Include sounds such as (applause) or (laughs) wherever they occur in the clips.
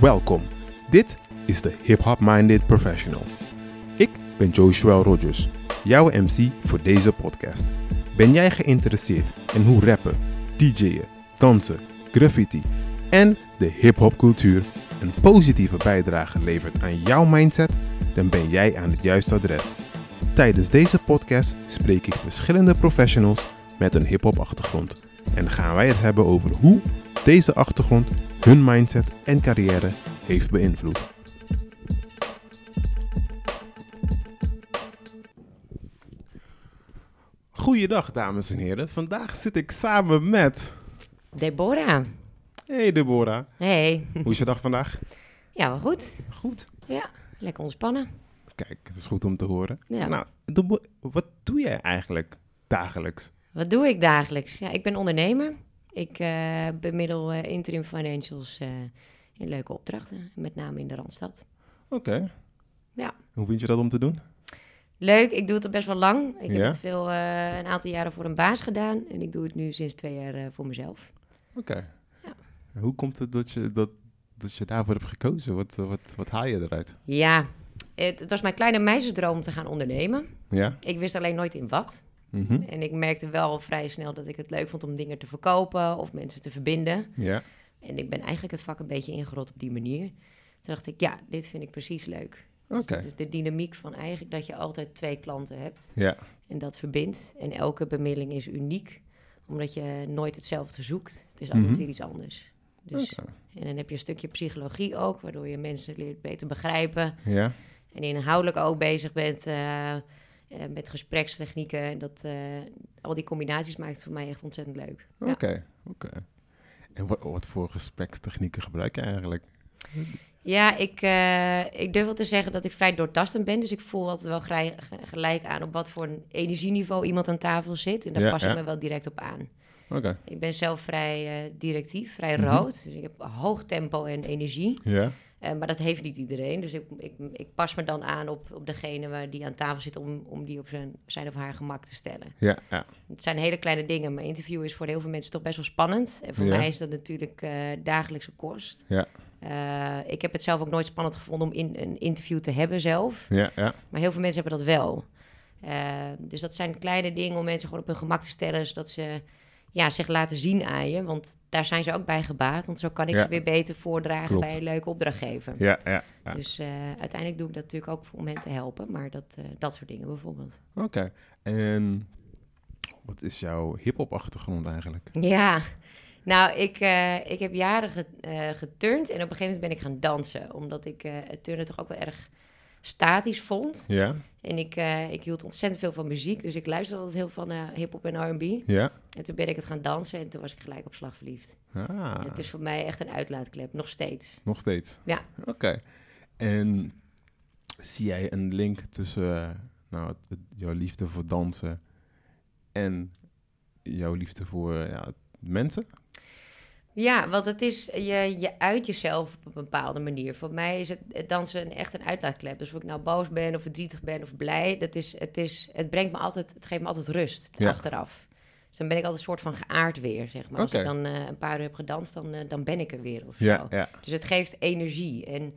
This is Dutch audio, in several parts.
Welkom. Dit is de Hip Hop Minded Professional. Ik ben Joshua Rogers, jouw MC voor deze podcast. Ben jij geïnteresseerd in hoe rappen, DJ'en, dansen, graffiti en de hip-hop cultuur een positieve bijdrage levert aan jouw mindset? Dan ben jij aan het juiste adres. Tijdens deze podcast spreek ik verschillende professionals met een hip-hop achtergrond en gaan wij het hebben over hoe deze achtergrond hun mindset en carrière heeft beïnvloed. Goeiedag dames en heren. Vandaag zit ik samen met... Deborah. Hey Deborah. Hey. Hoe is je dag vandaag? Ja, wel goed. Goed. Ja, lekker ontspannen. Kijk, het is goed om te horen. Ja. Nou, Debo- wat doe jij eigenlijk dagelijks? Wat doe ik dagelijks? Ja, ik ben ondernemer. Ik eh, bemiddel eh, interim financials eh, in leuke opdrachten, met name in de Randstad. Oké. Ja. Hoe vind je dat om te doen? Leuk, ik doe het al best wel lang. Ik Ja? heb het veel, een aantal jaren voor een baas gedaan en ik doe het nu sinds twee jaar voor mezelf. Oké. Ja. Hoe komt het dat je, dat, dat je daarvoor hebt gekozen? Wat, wat, wat haal je eruit? Ja, het, het was mijn kleine meisjesdroom om te gaan ondernemen. Ja? Ik wist alleen nooit in wat. Mhm. En ik merkte wel vrij snel dat ik het leuk vond om dingen te verkopen of mensen te verbinden. Ja. En ik ben eigenlijk het vak een beetje ingerot op die manier. Toen dacht ik, ja, dit vind ik precies leuk. Dus Oké. is de dynamiek van eigenlijk dat je altijd twee klanten hebt Ja. en dat verbindt. En elke bemiddeling is uniek, omdat je nooit hetzelfde zoekt. Het is altijd Mhm. weer iets anders. Dus. En dan heb je een stukje psychologie ook, waardoor je mensen leert beter begrijpen. Ja. En inhoudelijk ook bezig bent eh, eh, met gesprekstechnieken. En dat, eh, al die combinaties maakt het voor mij echt ontzettend leuk. Ja. Oké. Oké. En wat, wat voor gesprekstechnieken gebruik je eigenlijk? Ja, ik, eh, ik durf wel te zeggen dat ik vrij doortastend ben. Dus ik voel altijd wel grij- gelijk aan op wat voor een energieniveau iemand aan tafel zit. En daar Ja, pas ja. ik me wel direct op aan. Oké. Ik ben zelf vrij directief, vrij Mhm. rood. Dus ik heb hoog tempo en energie. Ja. Eh, maar dat heeft niet iedereen. Dus ik, ik, ik pas me dan aan op, op degene waar die aan tafel zit... om, om die op zijn, zijn of haar gemak te stellen. Ja. Ja. Het zijn hele kleine dingen. Mijn interview is voor heel veel mensen toch best wel spannend. En voor Ja. mij is dat natuurlijk eh, dagelijkse kost. Ja. Eh, ik heb het zelf ook nooit spannend gevonden om in, een interview te hebben zelf. Ja. Ja. Maar heel veel mensen hebben dat wel. Dus dat zijn kleine dingen om mensen gewoon op hun gemak te stellen... zodat ze ja, zich laten zien aan je. Want daar zijn ze ook bij gebaat. Want zo kan ik Ja. ze weer beter voordragen Klopt. bij een leuke opdrachtgever. Ja. Ja. ja. Dus eh, uiteindelijk doe ik dat natuurlijk ook om hen te helpen. Maar dat, eh, dat soort dingen bijvoorbeeld. Oké. En wat is jouw hip-hop achtergrond eigenlijk? Ja, nou, ik, eh, ik heb jaren ge- geturnd en op een gegeven moment ben ik gaan dansen. Omdat ik het turnen toch ook wel erg statisch vond. Ja. En ik, eh, ik hield ontzettend veel van muziek, dus ik luisterde altijd heel veel naar hip-hop en RB. Ja. En toen ben ik het gaan dansen en toen was ik gelijk op slag verliefd. Ah. Het is voor mij echt een uitlaatklep, nog steeds. Nog steeds? Ja. Oké. En zie jij een link tussen eh, nou, het- het- jouw liefde voor dansen en jouw liefde voor ja, mensen? Ja, want het is, je, je uit jezelf op een bepaalde manier. Voor mij is het, het dansen echt een uitlaatklep. Dus of ik nou boos ben of verdrietig ben of blij, dat is, het, is, het brengt me altijd, het geeft me altijd rust Ja. achteraf. Dus dan ben ik altijd een soort van geaard weer, zeg maar. Als ik dan eh, een paar uur heb gedanst, dan, eh, dan ben ik er weer of zo. Ja. Dus het geeft energie. En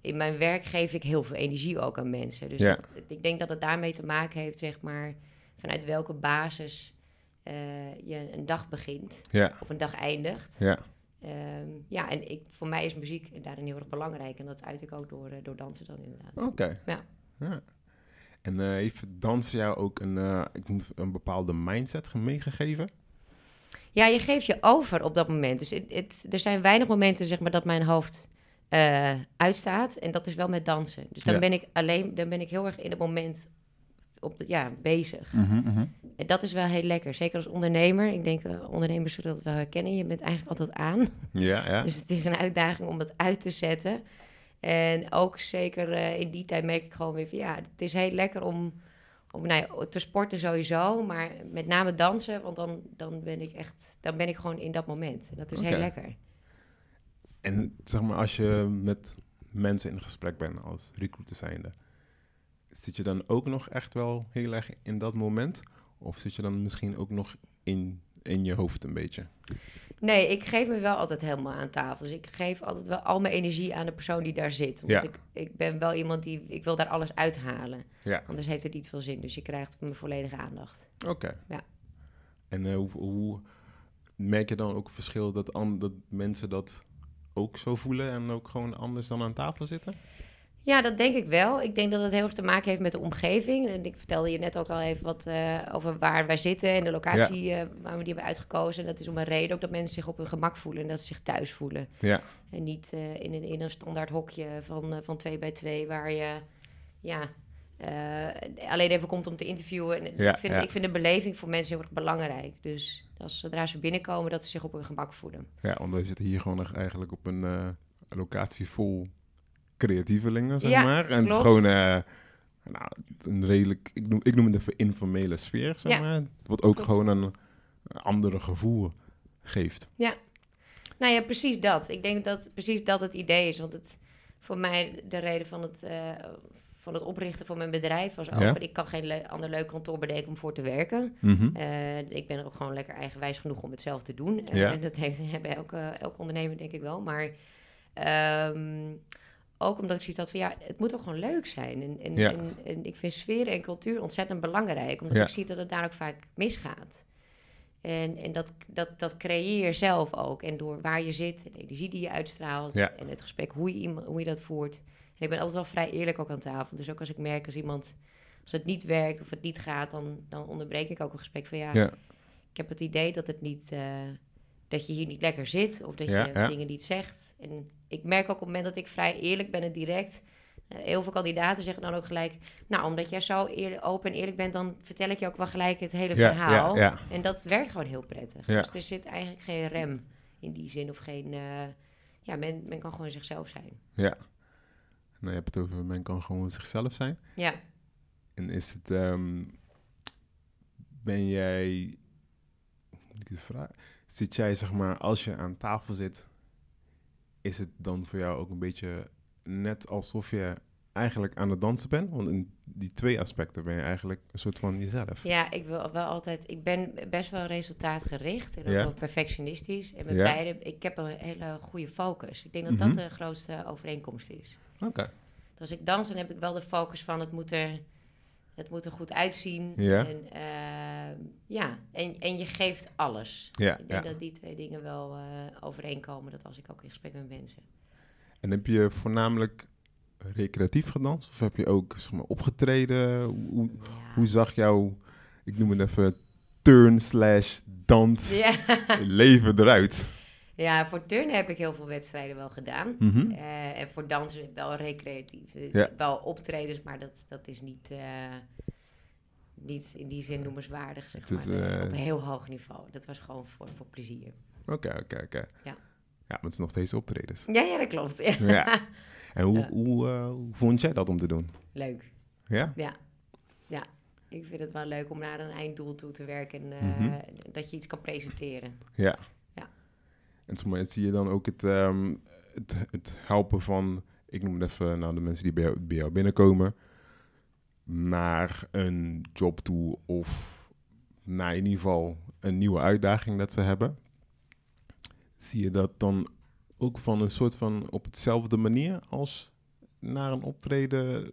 in mijn werk geef ik heel veel energie ook aan mensen. Dus ik denk dat het daarmee te maken heeft, zeg maar, vanuit welke basis je een dag begint Ja, of een dag eindigt. ja. Ehm, ja, en ik, voor mij is muziek daarin heel erg belangrijk. En dat uit ik ook door, eh, door dansen dan inderdaad. Oké. Ja. ja. En eh, heeft dansen jou ook een, eh, ik een bepaalde mindset ge- meegegeven? Ja, je geeft je over op dat moment. Dus het, het, er zijn weinig momenten zeg maar, dat mijn hoofd eh, uitstaat. En dat is wel met dansen. Dus dan Ja. ben ik alleen, dan ben ik heel erg in het moment op de, ja, bezig. Mhm, En dat is wel heel lekker. Zeker als ondernemer. Ik denk, eh, ondernemers zullen dat wel herkennen. Je bent eigenlijk altijd aan. (laughs) Ja, ja. Dus het is een uitdaging om dat uit te zetten. En ook zeker eh, in die tijd merk ik gewoon weer van ja, het is heel lekker om, om nou ja, te sporten sowieso, maar met name dansen, want dan, dan ben ik echt, dan ben ik gewoon in dat moment. En dat is heel lekker. En zeg maar, als je met mensen in gesprek bent als recruiter zijnde, zit je dan ook nog echt wel heel erg in dat moment? Of zit je dan misschien ook nog in, in je hoofd een beetje? Nee, ik geef me wel altijd helemaal aan tafel. Dus ik geef altijd wel al mijn energie aan de persoon die daar zit. Ja. ik, ik ben wel iemand die... Ik wil daar alles uithalen. Ja. Anders heeft het niet veel zin. Dus je krijgt mijn volledige aandacht. Oké. Ja. En eh, hoe, hoe merk je dan ook verschil dat, dat mensen dat ook zo voelen en ook gewoon anders dan aan tafel zitten? Ja, dat denk ik wel. Ik denk dat het heel erg te maken heeft met de omgeving. En ik vertelde je net ook al even wat eh, over waar wij zitten en de locatie eh, waar we die hebben uitgekozen. En dat is om een reden ook dat mensen zich op hun gemak voelen en dat ze zich thuis voelen. Ja. En niet eh, in, een, in een standaard hokje van, van twee bij twee waar je ja, alleen even komt om te interviewen. En Ja, ik, vind, ja. ik vind de beleving voor mensen heel erg belangrijk. Dus als zodra ze binnenkomen, dat ze zich op hun gemak voelen. Ja, want wij zitten hier gewoon echt eigenlijk op een locatie vol creatievelingen, zeg Ja, maar. En het is gewoon eh, nou, een redelijk, ik noem, ik noem het even informele sfeer, zeg Ja, maar. Wat ook klopt. gewoon een andere gevoel geeft. Nou ja, precies dat. Ik denk dat precies dat het idee is. Want het, voor mij de reden van het, eh, van het oprichten van mijn bedrijf was ook... Ja. ik kan geen le- ander leuk kantoor bedenken om voor te werken. Mhm. Eh, ik ben ook gewoon lekker eigenwijs genoeg om het zelf te doen. Ja. En dat heeft, (laughs) hebben elke, elke ondernemer denk ik wel. Maar ehm, ook omdat ik zoiets had van ja, het moet ook gewoon leuk zijn. En, en, Ja. en, en ik vind sfeer en cultuur ontzettend belangrijk. Omdat Ja. ik zie dat het daar ook vaak misgaat. En, en dat, dat, dat creëer je zelf ook. En door waar je zit, de energie die je uitstraalt... Ja. en het gesprek, hoe je, iemand- hoe je dat voert. En ik ben altijd wel vrij eerlijk ook aan tafel. Dus ook als ik merk als iemand... als het niet werkt of het niet gaat... dan, dan onderbreek ik ook een gesprek van ja... Ik heb het idee dat het niet... eh, dat je hier niet lekker zit of dat je dingen niet zegt. En ik merk ook op het moment dat ik vrij eerlijk ben en direct... eh, heel veel kandidaten zeggen dan ook gelijk... nou, omdat jij zo open en eerlijk bent... dan vertel ik je ook wel gelijk het hele Ja, verhaal. ja, ja. En dat werkt gewoon heel prettig. Dus er zit eigenlijk geen rem in die zin of geen... eh, ja, men, men kan gewoon zichzelf zijn. Ja. Nou, je hebt het over, men kan gewoon zichzelf zijn. Ja. En is het, ehm, ben jij, hoe moet ik het vragen? Zit jij, zeg maar, als je aan tafel zit, is het dan voor jou ook een beetje net alsof je eigenlijk aan het dansen bent? Want in die twee aspecten ben je eigenlijk een soort van jezelf. Ja, ik wil wel altijd. Ik ben best wel resultaatgericht en ook Ja. wel perfectionistisch. En met Ja. beide, ik heb een hele goede focus. Ik denk dat Mhm. dat de grootste overeenkomst is. Oké. Dus als ik dans, dan heb ik wel de focus van het moet er, het moet er goed uitzien. Ja. En, eh, ja, en, en je geeft alles. Ja, ik denk ja. dat die twee dingen wel eh, overeenkomen. Dat als ik ook in gesprek met mensen. En heb je voornamelijk recreatief gedanst? Of heb je ook, zeg maar, opgetreden? Hoe, Ja. hoe zag jouw, ik noem het even, turn slash dans (laughs) leven eruit? Ja, voor turnen heb ik heel veel wedstrijden wel gedaan. Mhm. Eh, en voor dansen wel recreatief. Eh, Ja. Wel optredens, maar dat, dat is niet, eh, niet in die zin noemenswaardig, zeg is, maar. op een heel hoog niveau. Dat was gewoon voor, voor plezier. Oké, oké, oké. Ja. Ja, maar het is nog steeds optredens. Ja, ja, dat klopt. Ja. Ja. (laughs) En hoe, hoe, hoe vond jij dat om te doen? Leuk. Ja? Ja. ja. Ik vind het wel leuk om naar een einddoel toe te werken. En Mhm. dat je iets kan presenteren. Ja. En soms zie je dan ook het, ehm, het, het helpen van, ik noem het even, nou, de mensen die bij jou, bij jou binnenkomen, naar een job toe of naar in ieder geval een nieuwe uitdaging dat ze hebben. Zie je dat dan ook van een soort van op hetzelfde manier als naar een optreden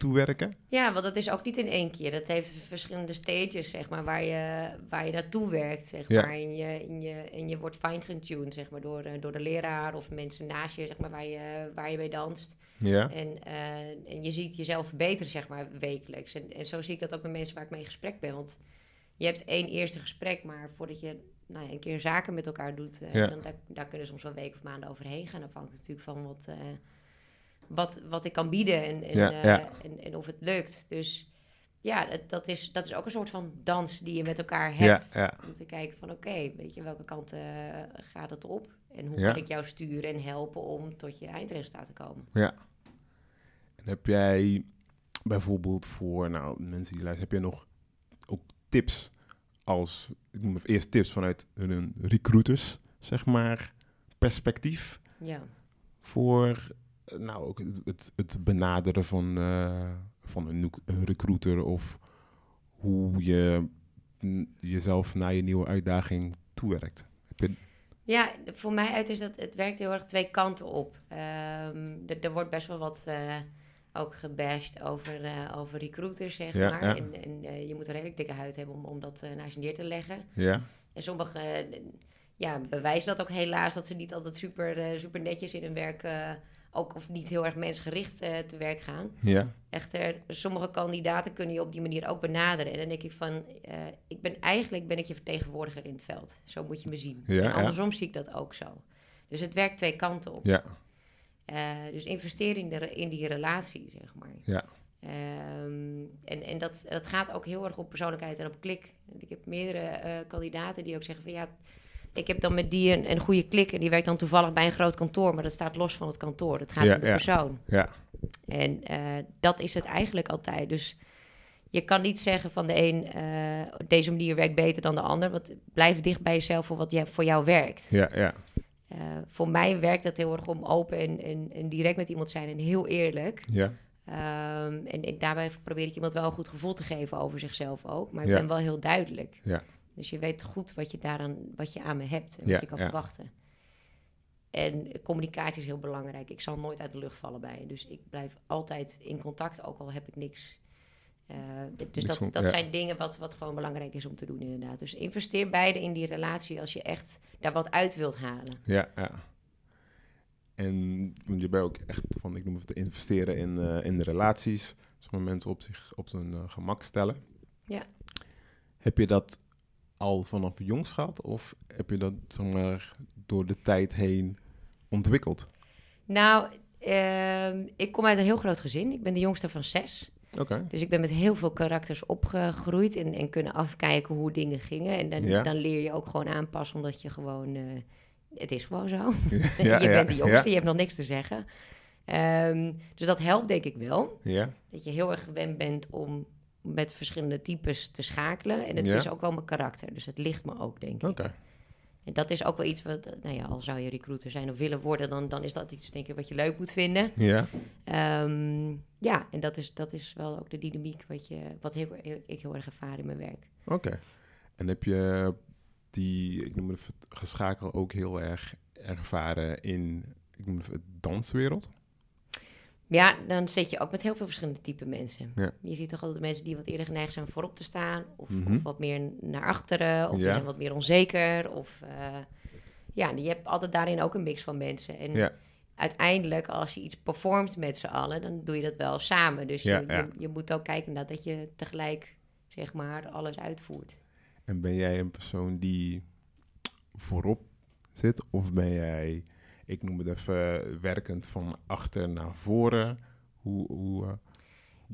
toewerken? Ja, want dat is ook niet in één keer. Dat heeft verschillende stages, zeg maar, waar je, waar je naartoe werkt, zeg Ja. maar. En je, en je, en je wordt fine-tuned, zeg maar, door, eh, door de leraar of mensen naast je, zeg maar, waar je, waar je bij danst. Ja? En, eh, en je ziet jezelf verbeteren, zeg maar, wekelijks. En, en zo zie ik dat ook met mensen waar ik mee in gesprek ben. Want je hebt één eerste gesprek, maar voordat je nou ja, een keer zaken met elkaar doet, eh, Ja. dan, daar, daar kunnen soms wel weken of maanden overheen gaan. Afhankelijk natuurlijk van wat, wat, wat ik kan bieden en, en, Ja, eh, ja. en, en of het lukt. Dus ja, dat, dat, is, dat is ook een soort van dans die je met elkaar hebt. ja. Om te kijken van oké, weet je, welke kant eh, gaat het op? En hoe kan ik jou sturen en helpen om tot je eindresultaat te komen? Ja. En heb jij bijvoorbeeld voor nou, mensen die luisteren, heb jij nog ook tips als, ik noem het eerst tips vanuit hun recruiters, zeg maar, perspectief Ja. voor nou, ook het, het, het benaderen van, eh, van een, recruiter of hoe je jezelf naar je nieuwe uitdaging toewerkt? Heb je, Ja, voor mij uit is dat het werkt heel erg twee kanten op. Ehm, er, wordt best wel wat eh, ook gebashed over, eh, over recruiters, zeg Ja, maar. ja. En, en je moet een redelijk dikke huid hebben om, om dat naast je neer te leggen. Ja, En sommigen ja, bewijzen dat ook helaas, dat ze niet altijd super, super netjes in hun werk, ook of niet heel erg mensgericht eh, te werk gaan. ja, Echter, sommige kandidaten kunnen je op die manier ook benaderen. En dan denk ik van, eh, ik ben eigenlijk ben ik je vertegenwoordiger in het veld. Zo moet je me zien. Ja, en ja. andersom zie ik dat ook zo. Dus het werkt twee kanten op. ja, Eh, dus investeer in, de, in die relatie, zeg maar. ja, Ehm, en en dat, dat gaat ook heel erg op persoonlijkheid en op klik. Ik heb meerdere kandidaten die ook zeggen van ja, ik heb dan met die een, een goede klik en die werkt dan toevallig bij een groot kantoor, maar dat staat los van het kantoor. Het gaat Ja, om de ja. persoon. ja, En eh, dat is het eigenlijk altijd. Dus je kan niet zeggen van de een, eh, deze manier werkt beter dan de ander. Want blijf dicht bij jezelf voor wat je, voor jou werkt. ja, ja, Eh, voor mij werkt het heel erg om open en, en, en direct met iemand te zijn en heel eerlijk. ja, Ehm, en, en daarbij probeer ik iemand wel een goed gevoel te geven over zichzelf ook. Maar ik Ja. ben wel heel duidelijk. Ja. Dus je weet goed wat je, daaraan, wat je aan me hebt en Ja, wat je kan ja. verwachten. En communicatie is heel belangrijk. Ik zal nooit uit de lucht vallen bij je. Dus ik blijf altijd in contact, ook al heb ik niks. Eh, dus Niks dat, dat ja. zijn dingen wat, wat gewoon belangrijk is om te doen, inderdaad. Dus investeer beide in die relatie als je echt daar wat uit wilt halen. ja, ja. En je bent ook echt van, ik noem het investeren in, eh, in de relaties. Sommige mensen op zich op zijn eh, gemak stellen. Ja. Heb je dat al vanaf jongs gehad? Of heb je dat, zeg maar, door de tijd heen ontwikkeld? Nou, ehm, ik kom uit een heel groot gezin. Ik ben de jongste van zes. Oké. Dus ik ben met heel veel karakters opgegroeid en, en kunnen afkijken hoe dingen gingen. En dan, Ja. dan leer je ook gewoon aanpassen, omdat je gewoon... eh, het is gewoon zo. Ja, (laughs) je ja, bent de jongste, je hebt nog niks te zeggen. Ehm, dus dat helpt denk ik wel. Ja, Dat je heel erg gewend bent om met verschillende types te schakelen. En het Ja. is ook wel mijn karakter, dus het ligt me ook, denk ik. oké. En dat is ook wel iets wat, nou ja, al zou je recruiter zijn of willen worden, dan, dan is dat iets, denk ik, wat je leuk moet vinden. Ja, Ehm, ja, en dat is, dat is wel ook de dynamiek wat, je, wat heel, heel- ik heel erg ervaar in mijn werk. oké. En heb je die, ik noem het geschakel ook heel erg ervaren in, ik noem het het danswereld? Ja, dan zit je ook met heel veel verschillende type mensen. Ja. Je ziet toch altijd mensen die wat eerder geneigd zijn voorop te staan, of, Mhm. of wat meer naar achteren, of Ja. zijn wat meer onzeker. Of, eh, ja, je hebt altijd daarin ook een mix van mensen. En Ja, uiteindelijk, als je iets performt met z'n allen, dan doe je dat wel samen. Dus je. Je, je moet ook kijken naar dat je tegelijk, zeg maar, alles uitvoert. en ben jij een persoon die voorop zit? Of ben jij, ik noem het even, werkend van achter naar voren? Hoe, hoe, eh,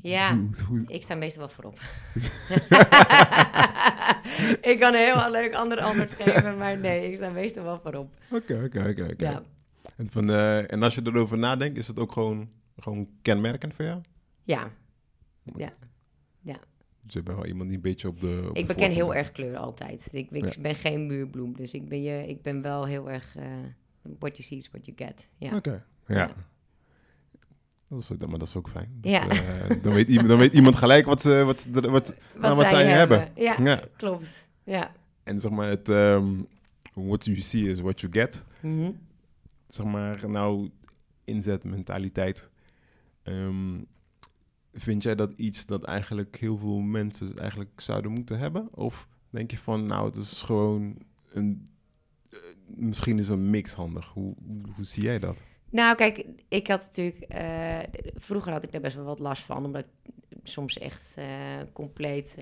Ja. hoe, hoe- Ik sta meestal wel voorop. (laughs) ik kan een heel leuk ander antwoord geven, maar nee, ik sta meestal wel voorop. Oké, oké, oké. Ja. En, van, eh, en als je erover nadenkt, is het ook gewoon, gewoon kenmerkend voor jou? Ja, Dus je bent wel iemand die een beetje op de. Op de ik beken heel erg kleur altijd. Ik, ik ben geen muurbloem, dus ik ben, je, ik ben wel heel erg... eh what you see is what you get. Ja. Oké, ja. Ja. Dat is, ook- maar dat is ook fijn. Dat, Ja. eh, dan, weet iemand, dan weet iemand gelijk wat ze, wat, wat, nou, wat zij hebben. Ja, Ja. klopt. Ja. En zeg maar, het, ehm, what you see is what you get. Mhm. Zeg maar, nou, inzetmentaliteit. Ehm, vind jij dat iets dat eigenlijk heel veel mensen eigenlijk zouden moeten hebben? Of denk je van, nou, het is gewoon een... eh, misschien is een mix handig. Hoe, hoe, zie jij dat? Nou, kijk, ik had natuurlijk... eh, vroeger had ik daar best wel wat last van, omdat ik soms echt eh, compleet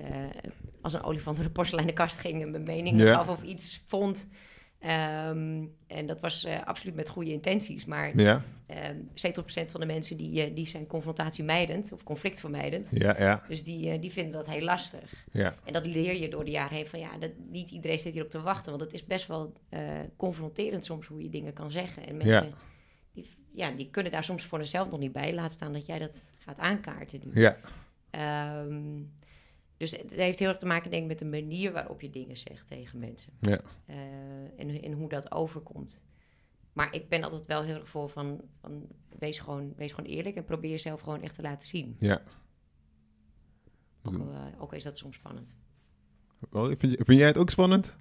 als een olifant door de porseleinen kast ging en mijn mening Ja. gaf of iets vond. Ehm, en dat was eh, absoluut met goede intenties, maar Ja, ehm 70% van de mensen die, eh, die zijn confrontatiemijdend of conflictvermijdend. ja, ja, Dus die, eh, die vinden dat heel lastig. ja. En dat leer je door de jaren heen van ja, dat, niet iedereen zit hierop te wachten. Want het is best wel confronterend soms hoe je dingen kan zeggen. En mensen Die, ja, die kunnen daar soms voor zichzelf nog niet bij. Laat staan dat jij dat gaat aankaarten nu. Ja, Ehm, dus het heeft heel erg te maken denk ik met de manier waarop je dingen zegt tegen mensen. ja, Eh, en, en hoe dat overkomt. Maar ik ben altijd wel heel erg voor van, van wees, gewoon, wees gewoon eerlijk en probeer jezelf gewoon echt te laten zien. ja. Ook, eh, ook is dat soms spannend. Wel, vind, vind jij het ook spannend?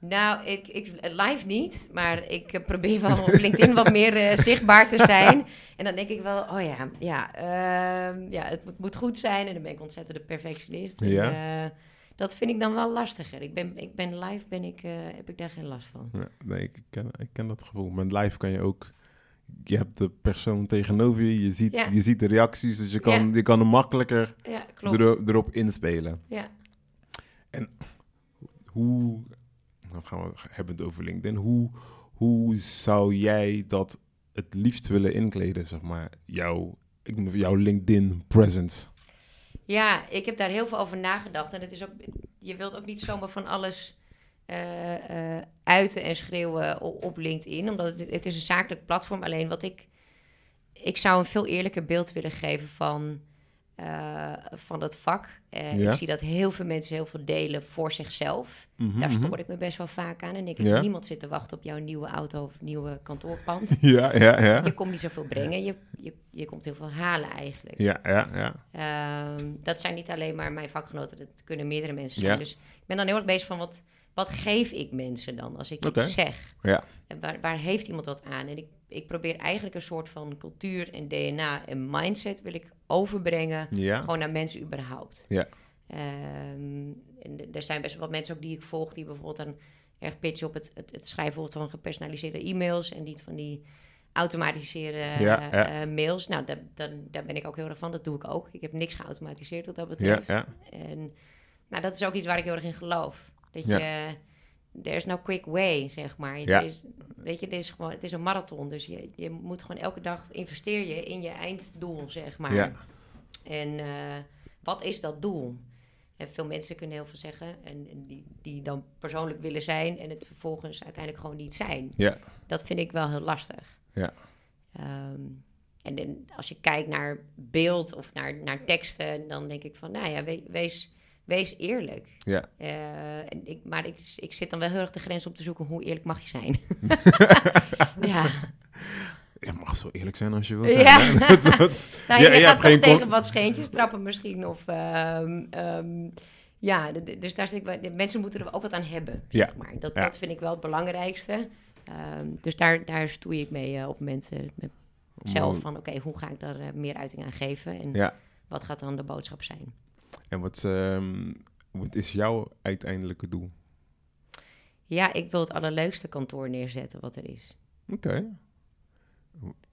Nou, ik, ik, live niet, maar ik eh, probeer wel op LinkedIn wat meer eh, zichtbaar te zijn. (laughs) En dan denk ik wel, oh ja, ja, ehm, ja het moet, moet goed zijn. En dan ben ik ontzettend de perfectionist. En, Ja. eh, dat vind ik dan wel lastiger. Ik ben, ik ben live, ben ik, heb ik daar geen last van. Ja, nee, ik ken, ik ken dat gevoel. Met live kan je ook... Je hebt de persoon tegenover je, je ziet, Ja. je ziet de reacties, dus je kan, Ja. je kan er makkelijker Ja, erop, inspelen. Ja. Hoe, dan gaan we hebben het over LinkedIn, hoe, hoe zou jij dat het liefst willen inkleden, zeg maar, jouw, ik noem jouw LinkedIn presence? Ja, ik heb daar heel veel over nagedacht. En het is ook, je wilt ook niet zomaar van alles eh, eh, uiten en schreeuwen o- op LinkedIn. Omdat het, het is een zakelijk platform. Alleen wat ik... Ik zou een veel eerlijker beeld willen geven van, eh, van het vak. Eh, Ja. Ik zie dat heel veel mensen heel veel delen voor zichzelf. Mhm, Daar mhm. stoor ik me best wel vaak aan. En ik Ja. niemand zit te wachten op jouw nieuwe auto of nieuwe kantoorpand. (laughs) Ja, ja, ja. Je komt niet zoveel brengen. Je, je, je komt heel veel halen eigenlijk. Ja, ja, ja. Ehm, dat zijn niet alleen maar mijn vakgenoten, dat kunnen meerdere mensen zijn. Ja. Dus ik ben dan heel erg bezig van wat, wat geef ik mensen dan als ik iets zeg? Ja. En waar, waar heeft iemand wat aan? En ik, ik probeer eigenlijk een soort van cultuur en DNA en mindset wil ik overbrengen, Ja, gewoon naar mensen überhaupt. Ja. Ehm, en er zijn best wel wat mensen ook die ik volg, die bijvoorbeeld dan erg pitchen op het, het, het schrijven van gepersonaliseerde e-mails en niet van die automatiseren Ja, ja. eh, mails. Nou, daar, ben ik ook heel erg van. Dat doe ik ook. Ik heb niks geautomatiseerd wat dat ja, betreft. ja. En nou, dat is ook iets waar ik heel erg in geloof. Dat Ja. je, there is no quick way, zeg maar. Ja. Is, weet je, het is gewoon, het is een marathon. Dus je, je moet gewoon elke dag investeer je in je einddoel, zeg maar. Ja. En eh, wat is dat doel? En veel mensen kunnen heel veel zeggen en, en die, die dan persoonlijk willen zijn en het vervolgens uiteindelijk gewoon niet zijn. Ja. Dat vind ik wel heel lastig. Ja. Ehm, en dan, als je kijkt naar beeld of naar, naar teksten, dan denk ik van, nou ja, we- wees, wees eerlijk. Ja. Eh, en ik, maar ik, ik zit dan wel heel erg de grens op te zoeken, hoe eerlijk mag je zijn? (laughs) ja, Je mag zo eerlijk zijn als je wil zijn. Ja. (laughs) dat, dat- nou, Ja, je je gaat toch geen tegen wat scheentjes trappen misschien. Of, ehm, ehm, ja, dus daar zit ik mensen moeten er ook wat aan hebben, Ja. zeg maar. Dat, Ja. dat vind ik wel het belangrijkste. Ehm, dus daar, daar stoei ik mee eh, op mensen met zelf. Van oké, hoe ga ik daar eh, meer uiting aan geven? En Ja. wat gaat dan de boodschap zijn? En wat, ehm, wat is jouw uiteindelijke doel? Ja, ik wil het allerleukste kantoor neerzetten wat er is. Oké.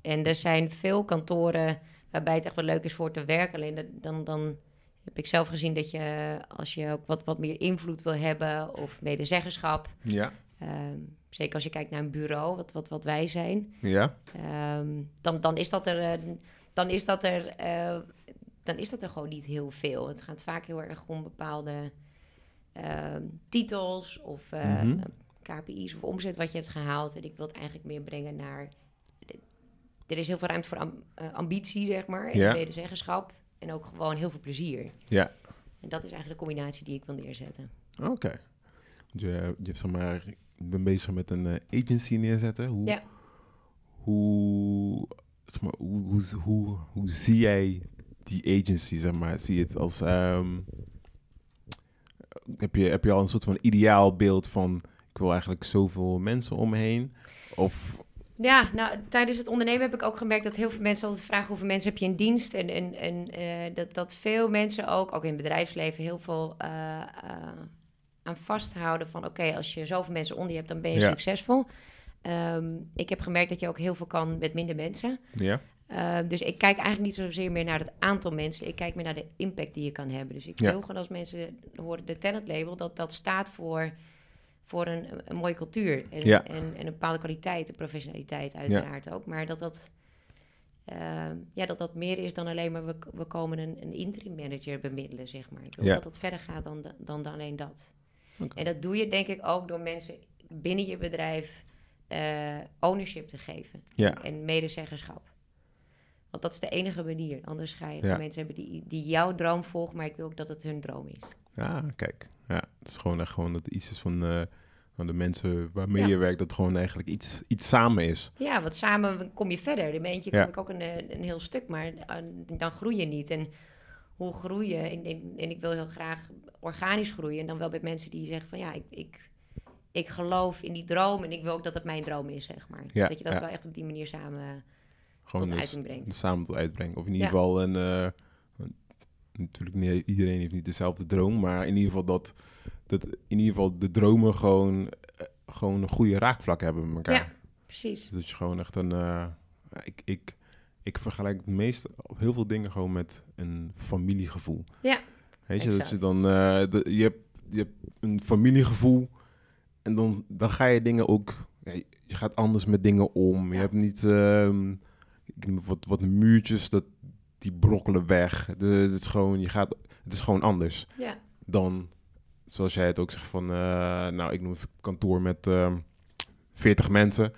En er zijn veel kantoren waarbij het echt wel leuk is voor te werken. Alleen dan, dan heb ik zelf gezien dat je, als je ook wat, wat meer invloed wil hebben of medezeggenschap. Ja. ehm, zeker als je kijkt naar een bureau, wat, wat, wat wij zijn. Ja. ehm, dan, dan is dat er, eh, dan is dat er, eh, dan is dat er gewoon niet heel veel. Het gaat vaak heel erg om bepaalde ehm, titels of eh, Mhm. KPI's of omzet wat je hebt gehaald. En ik wil het eigenlijk meer brengen naar. Er is heel veel ruimte voor eh, ambitie, zeg maar, en Ja. medezeggenschap. En ook gewoon heel veel plezier. Ja. En dat is eigenlijk de combinatie die ik wil neerzetten. Oké. Je, je, zeg maar, je bent bezig met een eh, agency neerzetten. Hoe, Ja. hoe, zeg maar, hoe, hoe, hoe, hoe zie jij die agency, zeg maar? Zie je het als... ehm, heb, je, heb je al een soort van ideaal beeld van... Ik wil eigenlijk zoveel mensen om me heen? Of... Ja, nou, tijdens het ondernemen heb ik ook gemerkt dat heel veel mensen altijd vragen hoeveel mensen heb je in dienst. En, en, en eh, dat, dat veel mensen ook, ook in het bedrijfsleven, heel veel eh, eh, aan vasthouden van oké, als je zoveel mensen onder je hebt, dan ben je Ja. succesvol. Ehm, ik heb gemerkt dat je ook heel veel kan met minder mensen. Ja? Uh, dus ik kijk eigenlijk niet zozeer meer naar het aantal mensen. Ik kijk meer naar de impact die je kan hebben. Dus ik Ja. wil gewoon als mensen horen de talent label, dat dat staat voor, voor een, een mooie cultuur. En, Ja. en, en een bepaalde kwaliteit, een professionaliteit uiteraard ook. Maar dat dat, uh, ja, dat dat meer is dan alleen maar we, we komen een, een interim manager bemiddelen, zeg maar. Ik wil dat dat verder gaat dan, dan, dan alleen dat. En dat doe je denk ik ook door mensen binnen je bedrijf uh, ownership te geven. En medezeggenschap. Want dat is de enige manier. Anders ga je Ja. mensen hebben die, die jouw droom volgen, maar ik wil ook dat het hun droom is. Ja, kijk. Ja, het is gewoon echt gewoon dat iets is van, eh, van de mensen waarmee Ja. je werkt, dat gewoon eigenlijk iets, iets samen is. Ja, want samen kom je verder. In eentje kom ik ook een, eh, een heel stuk, maar eh, dan groei je niet. En hoe groei je? En, en, en ik wil heel graag organisch groeien. En dan wel bij mensen die zeggen van ja, ik, ik, ik geloof in die droom en ik wil ook dat het mijn droom is, zeg maar. Ja, dat je dat ja. wel echt op die manier samen Gewoon tot dus uiting samen tot uitbrengen. Of in ieder Ja. geval een... eh, een- natuurlijk niet iedereen heeft niet dezelfde droom, maar in ieder geval dat, dat in ieder geval de dromen gewoon, eh, gewoon een goede raakvlak hebben met elkaar. Ja, precies. Dus dat je gewoon echt een... eh, ik, ik, ik vergelijk het meest heel veel dingen gewoon met een familiegevoel. Ja, Weet je, dat je dan... de, je, hebt, je hebt een familiegevoel en dan, dan ga je dingen ook... ja, je gaat anders met dingen om. Je hebt niet... ehm, wat, wat muurtjes, dat, die brokkelen weg. De, het, is gewoon, je gaat, het is gewoon anders Ja, dan, zoals jij het ook zegt, van, eh, nou, ik noem even kantoor met ehm 40 mensen.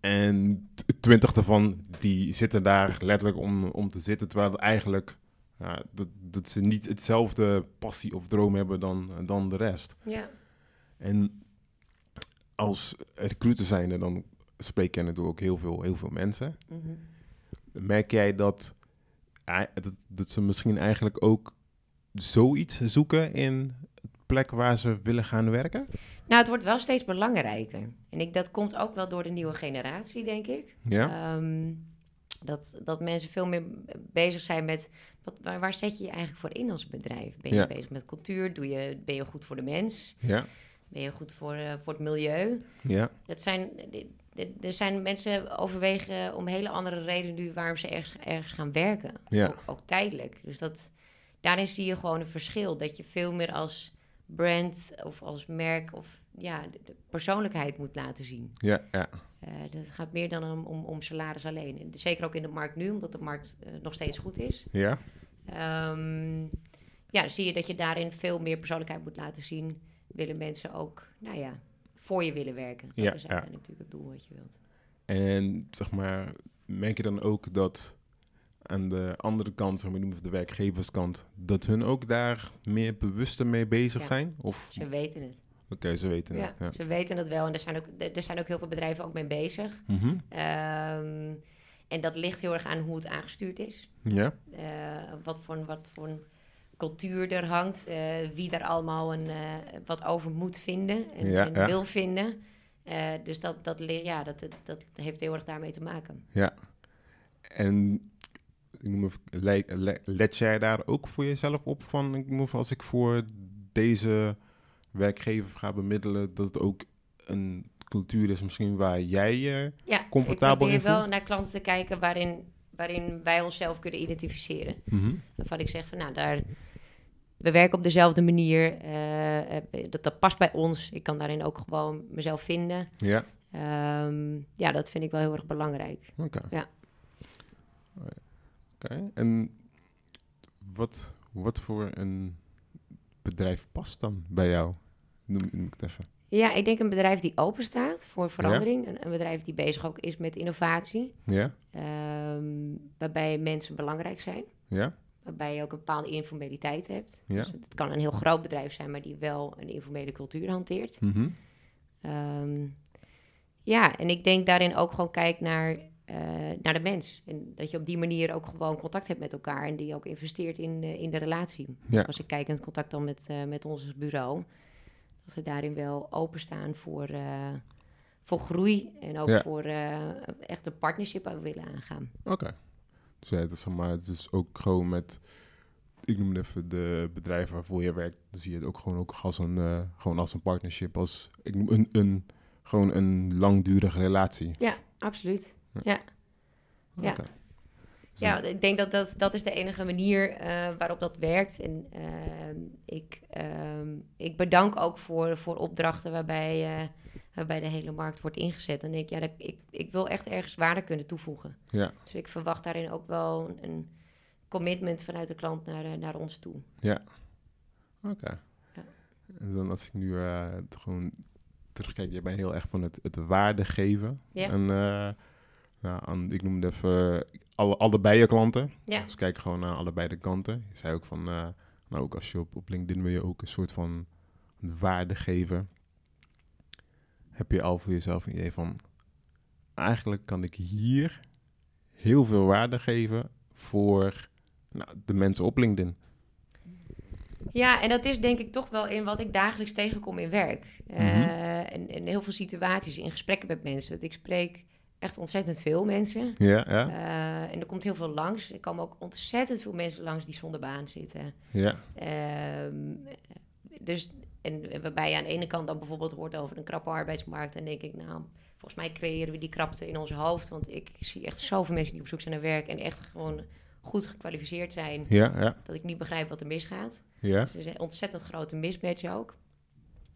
En t- 20 daarvan, die zitten daar letterlijk om, om te zitten, terwijl het eigenlijk, ja, dat, dat ze niet hetzelfde passie of droom hebben dan, dan de rest. ja, En als recruiter zijnde, dan spreek je natuurlijk ook heel veel, heel veel mensen. mhm. Merk jij dat, dat, dat ze misschien eigenlijk ook zoiets zoeken in het plek waar ze willen gaan werken? Nou, het wordt wel steeds belangrijker. En ik, dat komt ook wel door de nieuwe generatie, denk ik. Ja, Ehm, dat, dat mensen veel meer bezig zijn met... Wat, waar, waar zet je je eigenlijk voor in als bedrijf? Ben je Ja. bezig met cultuur? Doe je, ben je goed voor de mens? ja, Ben je goed voor, eh, voor het milieu? ja, Dat zijn, er zijn mensen overwegen om hele andere redenen nu waarom ze ergens, ergens gaan werken. Ja. Ook, ook tijdelijk. Dus dat, daarin zie je gewoon een verschil. Dat je veel meer als brand of als merk of ja, de, persoonlijkheid moet laten zien. ja, ja, Eh, dat gaat meer dan om, om, om salaris alleen. En zeker ook in de markt nu, omdat de markt eh, nog steeds goed is. ja, Ehm, ja, zie je dat je daarin veel meer persoonlijkheid moet laten zien. Willen mensen ook, nou ja, voor je willen werken. Dat Ja, is ja. natuurlijk het doel wat je wilt. En zeg maar, merk je dan ook dat aan de andere kant, zeg maar, noemen we de werkgeverskant, dat hun ook daar meer bewuster mee bezig Ja. zijn? Of, Ze weten het. oké, ze weten het. Ja. ze weten het wel. En er zijn ook, er zijn ook heel veel bedrijven ook mee bezig. Mhm. Ehm, en dat ligt heel erg aan hoe het aangestuurd is. ja, Eh, wat, voor, wat voor een cultuur er hangt. eh, wie daar allemaal een, eh, wat over moet vinden en, Ja, en ja. wil vinden. Eh, dus dat, dat, ja, dat, dat, dat heeft heel erg daarmee te maken. ja. En ik noem even, let jij daar ook voor jezelf op van, ik noem even, als ik voor deze werkgever ga bemiddelen, dat het ook een cultuur is misschien waar jij je Ja, Comfortabel ik in probeer wel voelen? naar klanten te kijken waarin, waarin wij onszelf kunnen identificeren. Mhm. Waarvan ik zeg van nou, daar, we werken op dezelfde manier. eh, eh, dat, dat past bij ons. Ik kan daarin ook gewoon mezelf vinden. Ja, Ehm, ja, dat vind ik wel heel erg belangrijk. oké. Ja. Oké, en wat, wat voor een bedrijf past dan bij jou? Noem, noem ik het even. Ja, ik denk een bedrijf die open staat voor verandering. Een, een bedrijf die bezig ook is met innovatie. Ja, ehm, waarbij mensen belangrijk zijn. ja, Waarbij je ook een bepaalde informaliteit hebt. Ja. Dus het kan een heel groot bedrijf zijn, maar die wel een informele cultuur hanteert. mhm, Ehm, ja, en ik denk daarin ook gewoon kijk naar, eh, naar de mens. En dat je op die manier ook gewoon contact hebt met elkaar. En die ook investeert in, de in de relatie. Ja. Als ik kijk in het contact dan met, eh, met ons bureau. Dat we daarin wel openstaan voor, eh, voor groei. En ook Ja. voor eh, echt een partnership willen aangaan. oké. Dus ja, het is, maar, het is ook gewoon met, ik noem het even de bedrijven waarvoor je werkt, dan zie je het ook gewoon, ook als, een, eh, gewoon als een partnership, als ik noem een, een, gewoon een langdurige relatie. Ja, absoluut. Ja. Ja. Dus Ja, dan- ik denk dat dat, dat is de enige manier eh, waarop dat werkt. En ehm, ik, ehm, ik bedank ook voor, voor opdrachten waarbij, waarbij de hele markt wordt ingezet. En ik, ja, dat, ik, ik wil echt ergens waarde kunnen toevoegen. ja, Dus ik verwacht daarin ook wel een, een commitment vanuit de klant naar, eh, naar ons toe. ja. Oké. Ja. En dan als ik nu eh, gewoon terugkijk, je bent heel erg van het, het waarde geven. Ja. En ja, aan, ik noem het even alle, allebei je klanten. Ja, Dus kijk gewoon naar allebei de kanten. Je zei ook van, nou ook als je op, op LinkedIn wil je ook een soort van waarde geven. Heb je al voor jezelf een idee van, eigenlijk kan ik hier heel veel waarde geven voor nou, de mensen op LinkedIn. Ja, en dat is denk ik toch wel in wat ik dagelijks tegenkom in werk. Uh, en, en, heel veel situaties in gesprekken met mensen. Want ik spreek echt ontzettend veel mensen. Ja, ja. Uh, en er komt heel veel langs. Er komen ook ontzettend veel mensen langs die zonder baan zitten. Ja. Uh, dus, en waarbij je aan de ene kant dan bijvoorbeeld hoort over een krappe arbeidsmarkt. Dan denk ik, nou, volgens mij creëren we die krapte in ons hoofd. Want ik zie echt zoveel mensen die op zoek zijn naar werk en echt gewoon goed gekwalificeerd zijn. Ja, ja. Dat ik niet begrijp wat er misgaat. Ja. Dus er is een ontzettend grote mismatch ook.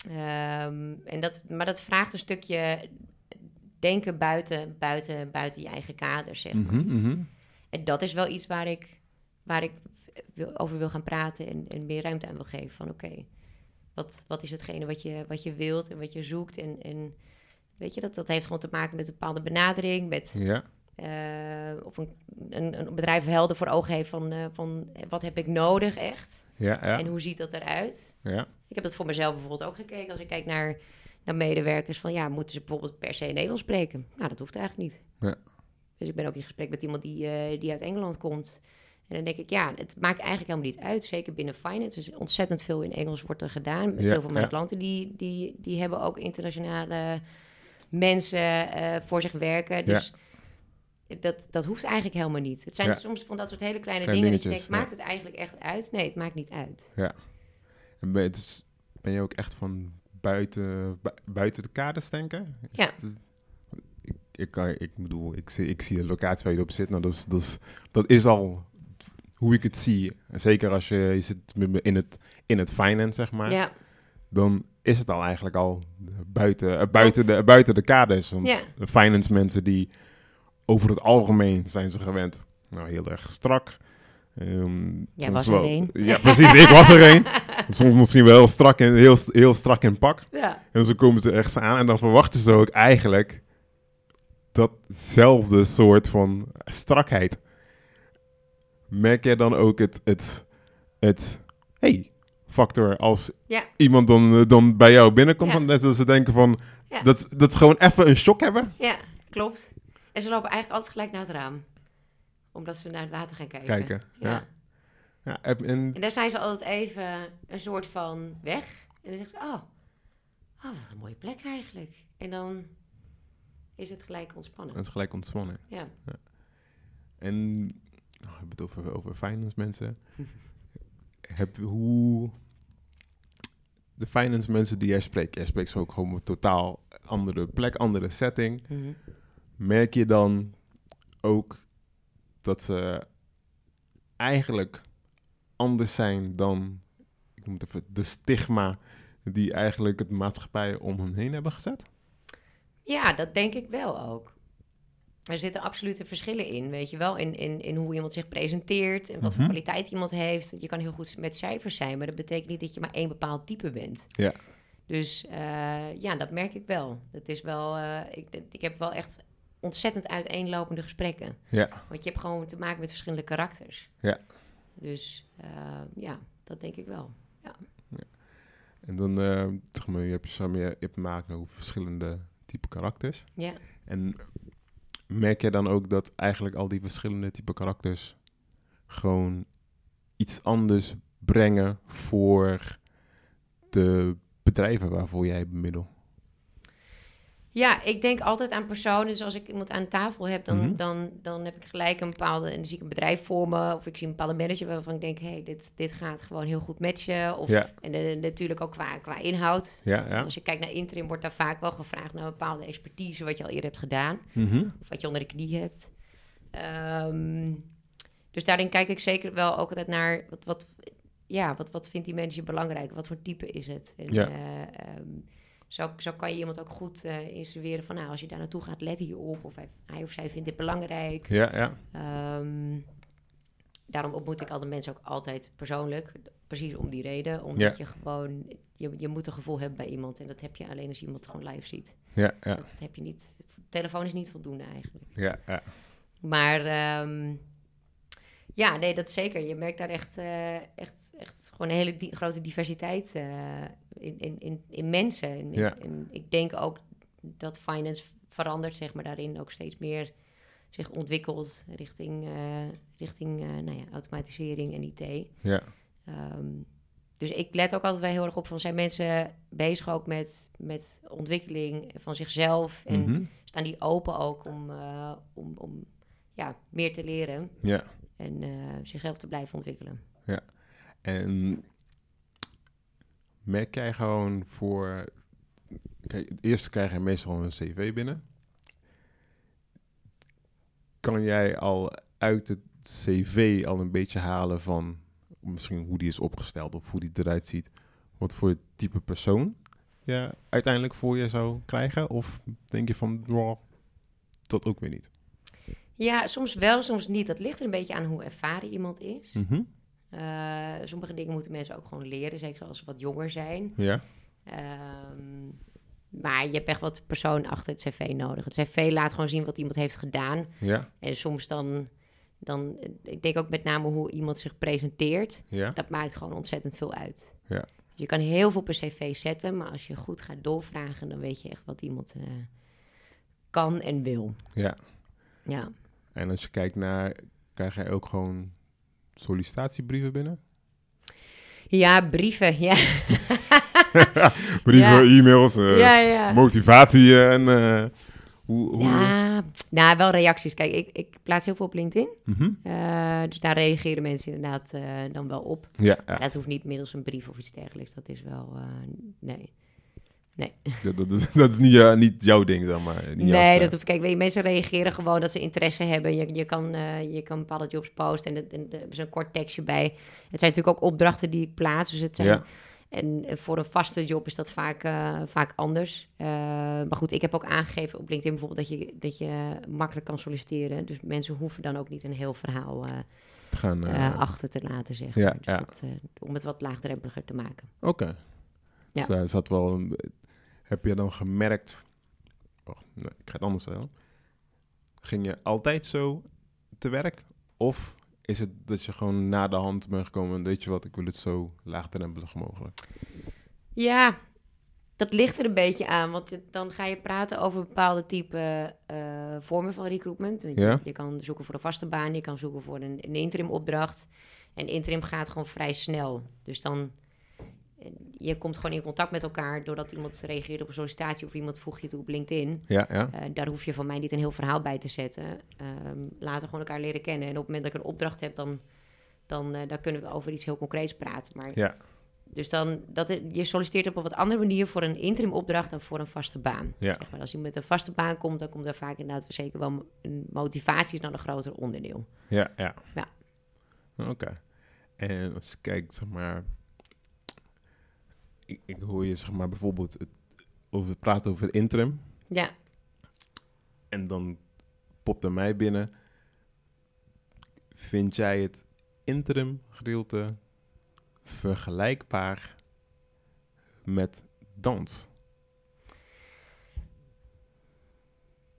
Um, en dat, maar dat vraagt een stukje denken buiten, buiten, buiten je eigen kaders, zeg maar. Mm -hmm. En dat is wel iets waar ik, waar ik wil, over wil gaan praten en, en meer ruimte aan wil geven. Van oké, okay, wat, wat is hetgene wat je, wat je wilt en wat je zoekt? En, en weet je, dat, dat heeft gewoon te maken met een bepaalde benadering, met... Ja. Uh, of een, een, een, bedrijf helder voor ogen heeft van, uh, van wat heb ik nodig echt? Ja, ja. En hoe ziet dat eruit? Ja. Ik heb dat voor mezelf bijvoorbeeld ook gekeken. Als ik kijk naar, naar medewerkers van ja, moeten ze bijvoorbeeld per se Nederlands spreken? Nou, dat hoeft eigenlijk niet. Ja. Dus ik ben ook in gesprek met iemand die, uh, die uit Engeland komt. En dan denk ik, ja, het maakt eigenlijk helemaal niet uit. Zeker binnen finance. Dus ontzettend veel in Engels wordt er gedaan. Ja, veel van mijn ja. klanten die, die, die hebben ook internationale mensen uh, voor zich werken. Dus dat, dat hoeft eigenlijk helemaal niet. Het zijn Ja. soms van dat soort hele kleine dingen dat je denkt, maakt het eigenlijk echt uit? Nee, het maakt niet uit. En ben, je, dus, ben je ook echt van buiten, bu- buiten de kaders denken? Is Ja. het- ik, ik, ik bedoel, ik zie, ik zie de locatie waar je op zit. Nou, dat, is, dat, is, dat is al hoe ik het zie. En Zeker als je, je zit in het, in het finance, zeg maar. Ja, Dan is het al eigenlijk al buiten, eh, buiten, de, buiten de kaders. Want Ja. de finance mensen die over het algemeen zijn ze gewend. Nou, heel erg strak. Ehm, soms was er wel- één. Ja, precies. Ik was er een. (laughs) Soms misschien wel heel strak in, heel, heel strak in pak. ja. En zo komen ze echt aan en dan verwachten ze ook eigenlijk datzelfde soort van strakheid. Merk jij dan ook het, het, het hey, factor als Ja. iemand dan, eh, dan bij jou binnenkomt? Ja. Dat ze denken van, Ja. dat, dat ze gewoon even een shock hebben? ja, klopt. En ze lopen eigenlijk altijd gelijk naar het raam. Omdat ze naar het water gaan kijken. Kijken, ja. Ja, en, en- daar zijn ze altijd even een soort van weg. En dan zeggen ze, oh, oh, wat een mooie plek eigenlijk. En dan is het gelijk ontspannen. dat is gelijk ontspannen. Ja. En nou, we hebben het over, over finance mensen. (laughs) Heb, hoe de finance mensen die jij spreekt, jij spreekt ze ook gewoon een totaal andere plek, andere setting. Mhm. Merk je dan ook dat ze eigenlijk anders zijn dan, ik noem het even, de stigma die eigenlijk het maatschappij om hen heen hebben gezet? Ja, dat denk ik wel ook. Er zitten absolute verschillen in, weet je wel, in, in, in hoe iemand zich presenteert en wat voor Mhm. kwaliteit iemand heeft. Je kan heel goed met cijfers zijn, maar dat betekent niet dat je maar één bepaald type bent. Ja. Dus eh, ja, dat merk ik wel. Dat is wel, eh, ik, ik heb wel echt ontzettend uiteenlopende gesprekken. Ja, Want je hebt gewoon te maken met verschillende karakters. Ja. Dus eh, ja, dat denk ik wel. en dan zeg maar, je hebt, je, hebt maken over verschillende type karakters. Ja. En merk je dan ook dat eigenlijk al die verschillende type karakters gewoon iets anders brengen voor de bedrijven waarvoor jij bemiddelt? Ja, ik denk altijd aan personen. Dus als ik iemand aan tafel heb, dan, Mhm. dan, dan heb ik gelijk een bepaalde... En dan zie ik een bedrijf voor me. Of ik zie een bepaalde manager waarvan ik denk... hé, hey, dit, dit gaat gewoon heel goed matchen. Of, Ja. En eh, natuurlijk ook qua, qua inhoud. Ja, ja. Als je kijkt naar interim, wordt daar vaak wel gevraagd... naar een bepaalde expertise wat je al eerder hebt gedaan. Mhm. Of wat je onder de knie hebt. Ehm, dus daarin kijk ik zeker wel ook altijd naar... Wat, wat, ja, wat, wat vindt die manager belangrijk? Wat voor type is het? En, Ja. eh, ehm, zo, zo kan je iemand ook goed eh instrueren van... nou, als je daar naartoe gaat, let hierop. Of hij, hij of zij vindt dit belangrijk. Ja, ja. Ehm, daarom ontmoet ik altijd mensen ook altijd persoonlijk. Precies om die reden. Omdat Ja. je gewoon... Je, je moet een gevoel hebben bij iemand. En dat heb je alleen als je iemand gewoon live ziet. Ja, ja. Dat heb je niet... Telefoon is niet voldoende eigenlijk. Ja, ja. Maar ehm, ja, nee, dat zeker. Je merkt daar echt, eh, echt, echt gewoon een hele di- grote diversiteit eh, in, in, in, in mensen. En, Ja. ik denk ook dat finance verandert, zeg maar, daarin ook steeds meer zich ontwikkelt richting, eh, richting nou ja, automatisering en IT. Ja, Ehm, dus ik let ook altijd wel heel erg op van zijn mensen bezig ook met, met ontwikkeling van zichzelf. En Mhm. staan die open ook om, om, om ja, meer te leren Ja. En eh, zichzelf te blijven ontwikkelen. En merk jij gewoon voor... Kijk, het eerste krijg je meestal een cv binnen. Kan jij al uit het cv al een beetje halen van misschien hoe die is opgesteld of hoe die eruit ziet? Wat voor type persoon je uiteindelijk voor je zou krijgen? Of denk je van, "Wow, dat ook weer niet? Ja, soms wel, soms niet. Dat ligt er een beetje aan hoe ervaren iemand is. Mhm. Eh, sommige dingen moeten mensen ook gewoon leren, zeker als ze wat jonger zijn. Ja, Ehm, maar je hebt echt wat persoon achter het cv nodig. Het cv laat gewoon zien wat iemand heeft gedaan. ja, En soms dan, dan ik denk ook met name hoe iemand zich presenteert. ja, Dat maakt gewoon ontzettend veel uit. Ja. Dus je kan heel veel per cv zetten, maar als je goed gaat doorvragen, dan weet je echt wat iemand eh, kan en wil. ja. Ja. En als je kijkt naar, krijg jij ook gewoon sollicitatiebrieven binnen? Ja, brieven. Ja, (laughs) Brieven, Ja. e-mails, eh, ja, ja. motivatie en eh, hoe... hoe Ja, nou, wel reacties. Kijk, ik, ik plaats heel veel op LinkedIn. Mhm. Eh, dus daar reageren mensen inderdaad dan wel op. Ja, Maar dat hoeft niet middels een brief of iets dergelijks. Dat is wel, eh, nee. Dat, dat, is, (laughs) dat is niet, eh, niet jouw ding, zeg maar. Niet Nee, dat hoeft, kijk, weet je, mensen reageren gewoon dat ze interesse hebben. Je, je, kan, eh, je kan bepaalde jobs posten en, er is een kort tekstje bij. Het zijn natuurlijk ook opdrachten die ik plaats. Dus het zijn, Ja. En voor een vaste job is dat vaak, eh, vaak anders. Maar goed, ik heb ook aangegeven op LinkedIn bijvoorbeeld dat je, dat je makkelijk kan solliciteren. Dus mensen hoeven dan ook niet een heel verhaal Te gaan, achter te laten, zeg ja. Dus ja. dat, om het wat laagdrempeliger te maken. Oké. Ja. Dus zat wel een, heb je dan gemerkt... Oh, nee, ik ga het anders stellen. Ging je altijd zo te werk? Of is het dat je gewoon na de hand bent gekomen... weet je wat, ik wil het zo laagdrempelig mogelijk? Ja, dat ligt er een beetje aan. Want het- dan ga je praten over bepaalde type eh, vormen van recruitment. Want je, Ja. je kan zoeken voor een vaste baan, je kan zoeken voor een, een interim opdracht. En interim gaat gewoon vrij snel. Dus dan, je komt gewoon in contact met elkaar doordat iemand reageert op een sollicitatie of iemand voegt je toe op LinkedIn. Ja, ja. Eh, daar hoef je van mij niet een heel verhaal bij te zetten. Ehm, laten gewoon elkaar leren kennen. En op het moment dat ik een opdracht heb, dan, dan, eh, dan kunnen we over iets heel concreets praten. Maar Ja, dus dan, dat het- je solliciteert op een wat andere manier voor een interim opdracht dan voor een vaste baan. Ja. Zeg maar, als iemand met een vaste baan komt, dan komt er vaak inderdaad zeker wel motivatie is dan een groter onderdeel. ja, ja. Ja. Oké. En als je kijkt, zeg maar... Ik, ik hoor je, zeg maar, bijvoorbeeld... Het, over praten over het interim... Ja, En dan popt er mij binnen. Vind jij het interim gedeelte vergelijkbaar met dans?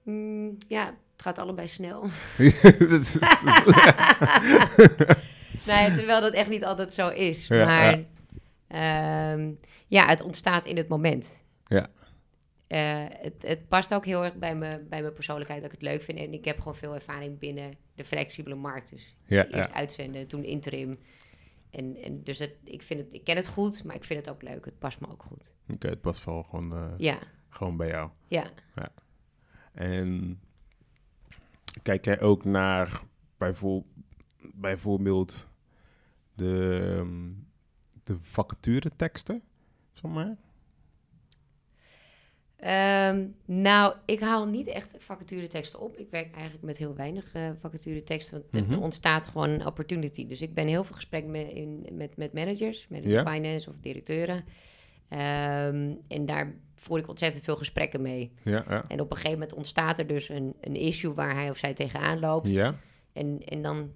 Mm, ja het gaat allebei snel. (laughs) (laughs) Nee, terwijl dat echt niet altijd zo is. Ja, maar ja. Ja, het ontstaat in het moment. Ja. Eh, het, het past ook heel erg bij, me, bij mijn persoonlijkheid dat ik het leuk vind. En ik heb gewoon veel ervaring binnen de flexibele markt. Dus ja, Eerst ja, uitzenden, toen interim. En, en dus het, ik, vind het, ik ken het goed, maar ik vind het ook leuk. Het past me ook goed. oké, het past wel gewoon, eh, Ja, gewoon bij jou. ja. En kijk jij ook naar bijvoor- bijvoorbeeld de, ehm, de vacature teksten, zeg maar? Ehm, nou, ik haal niet echt vacatureteksten op. Ik werk eigenlijk met heel weinig eh vacatureteksten. Want er- Mhm. er ontstaat gewoon een opportunity. Dus ik ben heel veel gesprek met, in, met, met managers, met Ja. finance of directeuren. Ehm, en daar voer ik ontzettend veel gesprekken mee. Ja, ja. En op een gegeven moment ontstaat er dus een, een issue waar hij of zij tegenaan loopt. Ja. En, en dan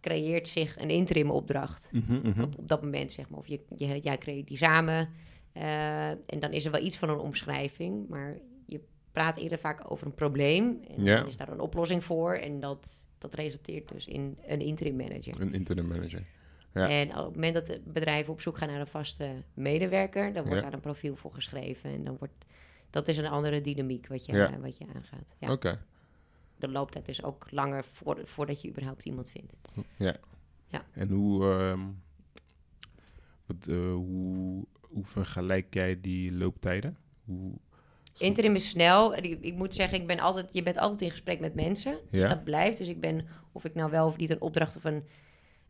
creëert zich een interim opdracht. Mhm, mhm. op, op dat moment, zeg maar. Of je, je, jij creëert die samen. Eh, en dan is er wel iets van een omschrijving. Maar je praat eerder vaak over een probleem. En Ja. dan is daar een oplossing voor. En dat, dat resulteert dus in een interim manager. Een interim manager. Ja. En op het moment dat bedrijven op zoek gaan naar een vaste medewerker... dan wordt Ja. daar een profiel voor geschreven. En dan wordt... Dat is een andere dynamiek wat je, Ja. wat je aangaat. Ja. Oké. De looptijd is ook langer voor, voordat je überhaupt iemand vindt. Ja. Ja. En hoe... ehm, Wat, eh, hoe, hoe vergelijk jij die looptijden? Hoe, Interim is snel. Ik, ik moet zeggen, ik ben altijd, je bent altijd in gesprek met mensen. Dus Ja. dat blijft. Dus ik ben, of ik nou wel of niet een opdracht of een,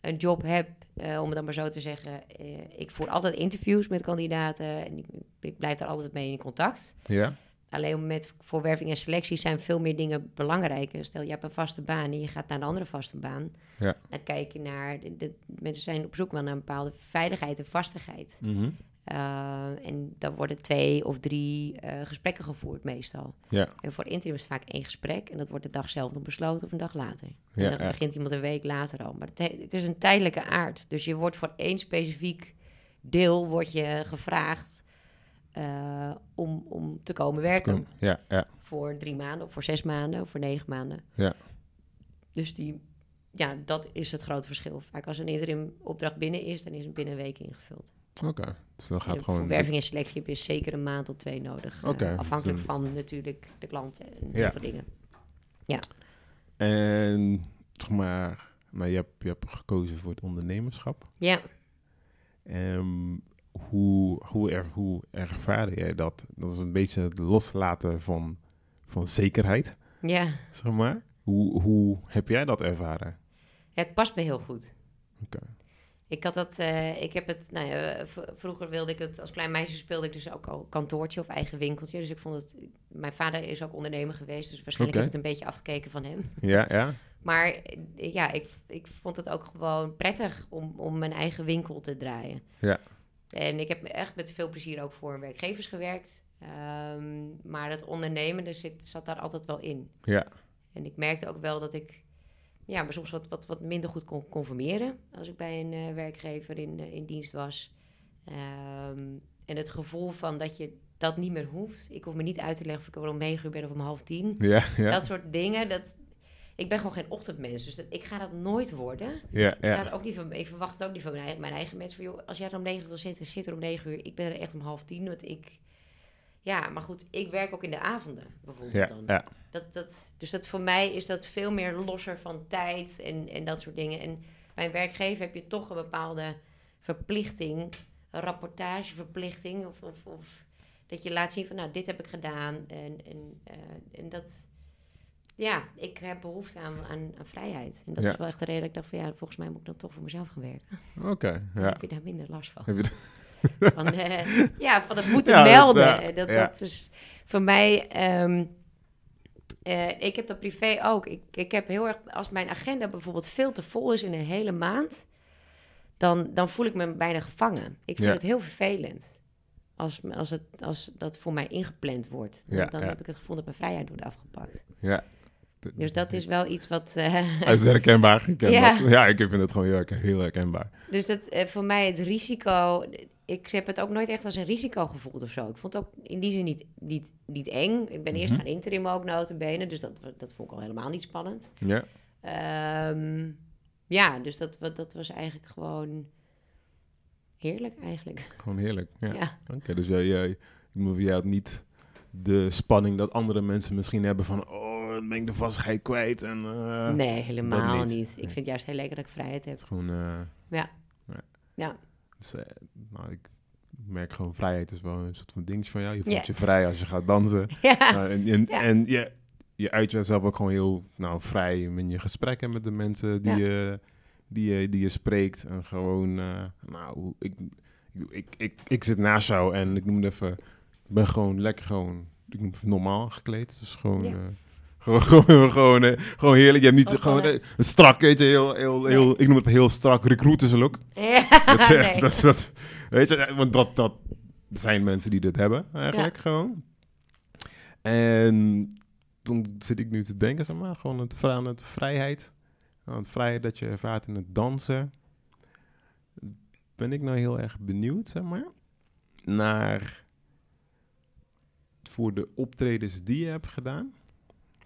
een job heb, eh, om het dan maar zo te zeggen. eh, ik voer altijd interviews met kandidaten en ik, ik blijf daar altijd mee in contact. ja? Alleen met voorwerving en selectie zijn veel meer dingen belangrijker. Stel, je hebt een vaste baan en je gaat naar een andere vaste baan. Ja. Dan kijk je naar, de, de- mensen zijn op zoek wel naar een bepaalde veiligheid en vastigheid. Mhm. Uh, en dan worden twee of drie eh, gesprekken gevoerd meestal. Ja, En voor interim is het vaak één gesprek en dat wordt de dag zelf nog besloten of een dag later. Ja, en dan ja. begint iemand een week later al. Maar het, he- het is een tijdelijke aard. Dus je wordt voor één specifiek deel wordt je gevraagd eh, om, om te komen werken. ja, ja, Voor drie maanden of voor zes maanden of voor negen maanden. ja. Dus die, ja, dat is het grote verschil. Vaak als een interim opdracht binnen is, dan is het binnen een week ingevuld. Oké, dus dan gaat En gewoon... Werving en selectie heb je zeker een maand tot twee nodig. eh, dus afhankelijk dan- van natuurlijk de klant en Ja. heel veel dingen. En, zeg maar, nou, je, hebt, je hebt gekozen voor het ondernemerschap. Ja, Ehm, hoe, hoe, er, hoe ervaarde jij dat? Dat is een beetje het loslaten van, van zekerheid, ja. zeg maar. Hoe, hoe heb jij dat ervaren? Ja, het past me heel goed. Oké. Ik had dat, eh, ik heb het, nou ja, vroeger wilde ik het, als klein meisje speelde ik dus ook al kantoortje of eigen winkeltje. Dus ik vond het, mijn vader is ook ondernemer geweest, dus waarschijnlijk heb ik het een beetje afgekeken van hem. Ja, ja? Maar eh, ja, ik, ik vond het ook gewoon prettig om, om mijn eigen winkel te draaien. Ja. En ik heb echt met veel plezier ook voor werkgevers gewerkt. Ehm, maar het ondernemen zit, zat daar altijd wel in. Ja, En ik merkte ook wel dat ik ja, me soms wat, wat, wat minder goed kon conformeren als ik bij een eh, werkgever in, eh, in dienst was. Ehm, en het gevoel van dat je dat niet meer hoeft. Ik hoef me niet uit te leggen of ik er om negen uur ben of om half tien. ja, ja. Dat soort dingen. Dat, ik ben gewoon geen ochtendmens, dus dat, ik ga dat nooit worden. ja, Ik, ga het ook niet van, ik verwacht het ook niet van mijn eigen, mijn eigen mensen. Van, joh, als jij er om negen uur wil zitten, zit er om negen uur. Ik ben er echt om half tien. Want ik, ja, maar goed, ik werk ook in de avonden bijvoorbeeld Ja, dan. Dat, dat, dus dat voor mij is dat veel meer losser van tijd en, en dat soort dingen. En bij een werkgever heb je toch een bepaalde verplichting, een rapportageverplichting. Of, of, of dat je laat zien van, nou, dit heb ik gedaan. En, en, eh, en dat, ja, ik heb behoefte aan, aan, aan vrijheid. En dat Ja. is wel echt de reden dat ik dacht van, ja, volgens mij moet ik dan toch voor mezelf gaan werken. Oké, ja. heb je daar minder last van. Heb je Van, eh, ja, van het (laughs) moeten Ja, melden. ja, dat, dat is voor mij. ehm, eh, ik heb dat privé ook. Ik, ik heb heel erg. Als mijn agenda bijvoorbeeld veel te vol is in een hele maand. Dan, dan voel ik me bijna gevangen. Ik vind Ja. het heel vervelend. Als, als, het, als dat voor mij ingepland wordt. Dan, Ja, dan ja. heb ik het gevoel dat mijn vrijheid wordt afgepakt. Ja. Dus dat is wel iets wat. (laughs) Dat is herkenbaar. Ik Ja. dat. ja, ik vind het gewoon heel, heel herkenbaar. Dus dat, eh, voor mij het risico... Ik heb het ook nooit echt als een risico gevoeld of zo. Ik vond het ook in die zin niet, niet, niet eng. Ik ben eerst Mhm. gaan interim ook notabene. Dus dat, dat vond ik al helemaal niet spannend. Ja, Ehm, ja, dus dat, dat was eigenlijk gewoon heerlijk eigenlijk. gewoon heerlijk. Ja. Ja, Oké, dus jij, jij, jij had niet de spanning dat andere mensen misschien hebben van... Oh, dan ben ik de vastigheid kwijt en... eh, nee, helemaal niet. niet. Ik vind het juist heel lekker dat ik vrijheid heb. Gewoon... eh, Ja. Ja. Ja. Dus, eh, nou, ik merk gewoon, vrijheid is wel een soort van dingetje van jou. Je voelt je vrij als je gaat dansen. (laughs) Ja, Nou, en en, Ja. en je, je uit jezelf ook gewoon heel nou, vrij in je gesprekken met de mensen die, Ja. je, die, je, die je spreekt. En gewoon, eh, nou, ik, ik, ik, ik, ik zit naast jou en ik noem het even, ik ben gewoon lekker gewoon, ik noem het normaal gekleed. Dus gewoon, Ja. Eh, gewoon, (laughs) gewoon, gewoon, eh, gewoon heerlijk. Je hebt niet Gewoon gewoon eh, strak, weet je, heel, heel, heel, ik noem het heel strak recruiters look. (laughs) ja. Dat, is nee. dat, dat, weet je, want dat, dat zijn mensen die dit hebben, eigenlijk gewoon. En dan zit ik nu te denken, zeg maar, gewoon het, aan het vrijheid. Aan het vrijheid dat je ervaart in het dansen. Ben ik nou heel erg benieuwd, zeg maar, naar voor de optredens die je hebt gedaan.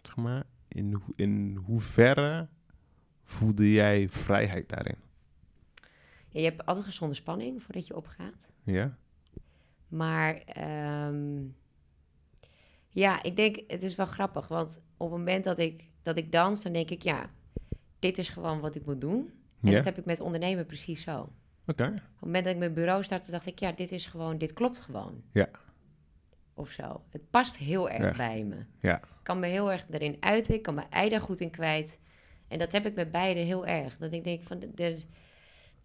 Zeg maar, in, ho- in hoeverre voelde jij vrijheid daarin? je hebt altijd gezonde spanning voordat je opgaat. Ja? Maar ehm, ja, ik denk, het is wel grappig. Want op het moment dat ik, dat ik dans, dan denk ik, ja, dit is gewoon wat ik moet doen. En Ja? dat heb ik met ondernemen precies zo. Oké. Op het moment dat ik mijn bureau startte, dacht ik, ja, dit is gewoon, dit klopt gewoon. Ja. Of zo. Het past heel erg Ja. bij me. Ja. Ik kan me heel erg erin uiten, ik kan mijn ei daar goed in kwijt. En dat heb ik met beide heel erg. Dat ik denk van, de, de-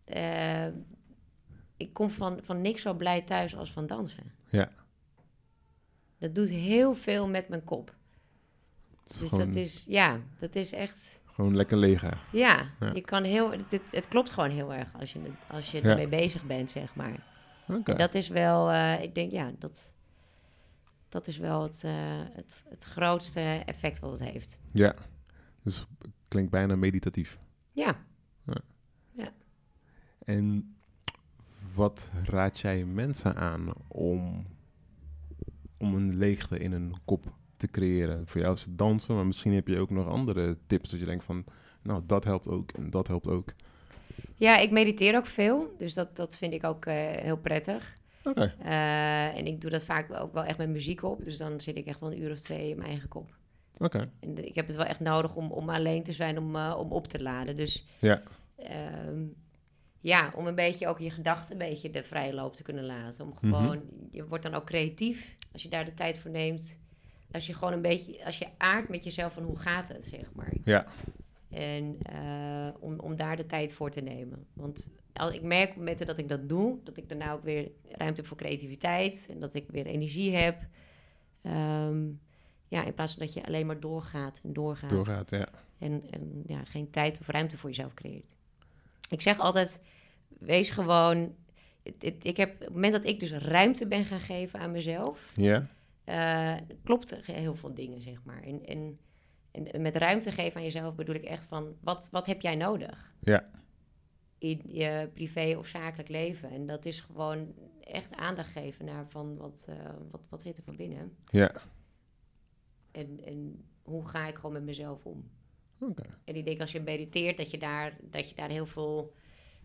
eh, ik kom van, van niks zo blij thuis als van dansen. Ja. Dat doet heel veel met mijn kop. Dus gewoon, dat is, ja, dat is echt, gewoon lekker leeg. ja, Ja. je kan heel, het, het, klopt gewoon heel erg als je, als je ermee bezig bent, zeg maar. En dat is wel, eh, ik denk, ja, dat, dat is wel het, eh, het, het grootste effect wat het heeft. Ja. Dus het klinkt bijna meditatief. Ja, En wat raad jij mensen aan om, om een leegte in een kop te creëren? Voor jou is het dansen, maar misschien heb je ook nog andere tips dat je denkt van, nou, dat helpt ook en dat helpt ook. ja ik mediteer ook veel, dus dat, dat vind ik ook eh, heel prettig. Eh, en ik doe dat vaak ook wel echt met muziek op, dus dan zit ik echt wel een uur of twee in mijn eigen kop. Oké. En ik heb het wel echt nodig om, om alleen te zijn, om, eh, om op te laden. Dus Ja. ehm, ja, om een beetje ook je gedachten een beetje de vrije loop te kunnen laten. Om Mhm. gewoon, je wordt dan ook creatief als je daar de tijd voor neemt. Als je gewoon een beetje, als je aardt met jezelf van hoe gaat het, zeg maar. Ja. En eh, om, om daar de tijd voor te nemen. Want als ik merk op momenten dat ik dat doe, dat ik daarna ook weer ruimte heb voor creativiteit en dat ik weer energie heb. Ehm, ja, in plaats van dat je alleen maar doorgaat en doorgaat. Doorgaat, ja. En, en ja, geen tijd of ruimte voor jezelf creëert. Ik zeg altijd, wees gewoon... het- het- Ik heb, op het moment dat ik dus ruimte ben gaan geven aan mezelf... Ja? eh klopt er heel veel dingen, zeg maar. En, en met ruimte geven aan jezelf bedoel ik echt van... Wat, wat heb jij nodig? Ja. In je privé of zakelijk leven. En dat is gewoon echt aandacht geven naar van... Wat, eh, wat, wat zit er van binnen? Ja. En, en hoe ga ik gewoon met mezelf om? Oké. En ik denk als je mediteert, dat je daar, dat je daar heel, veel,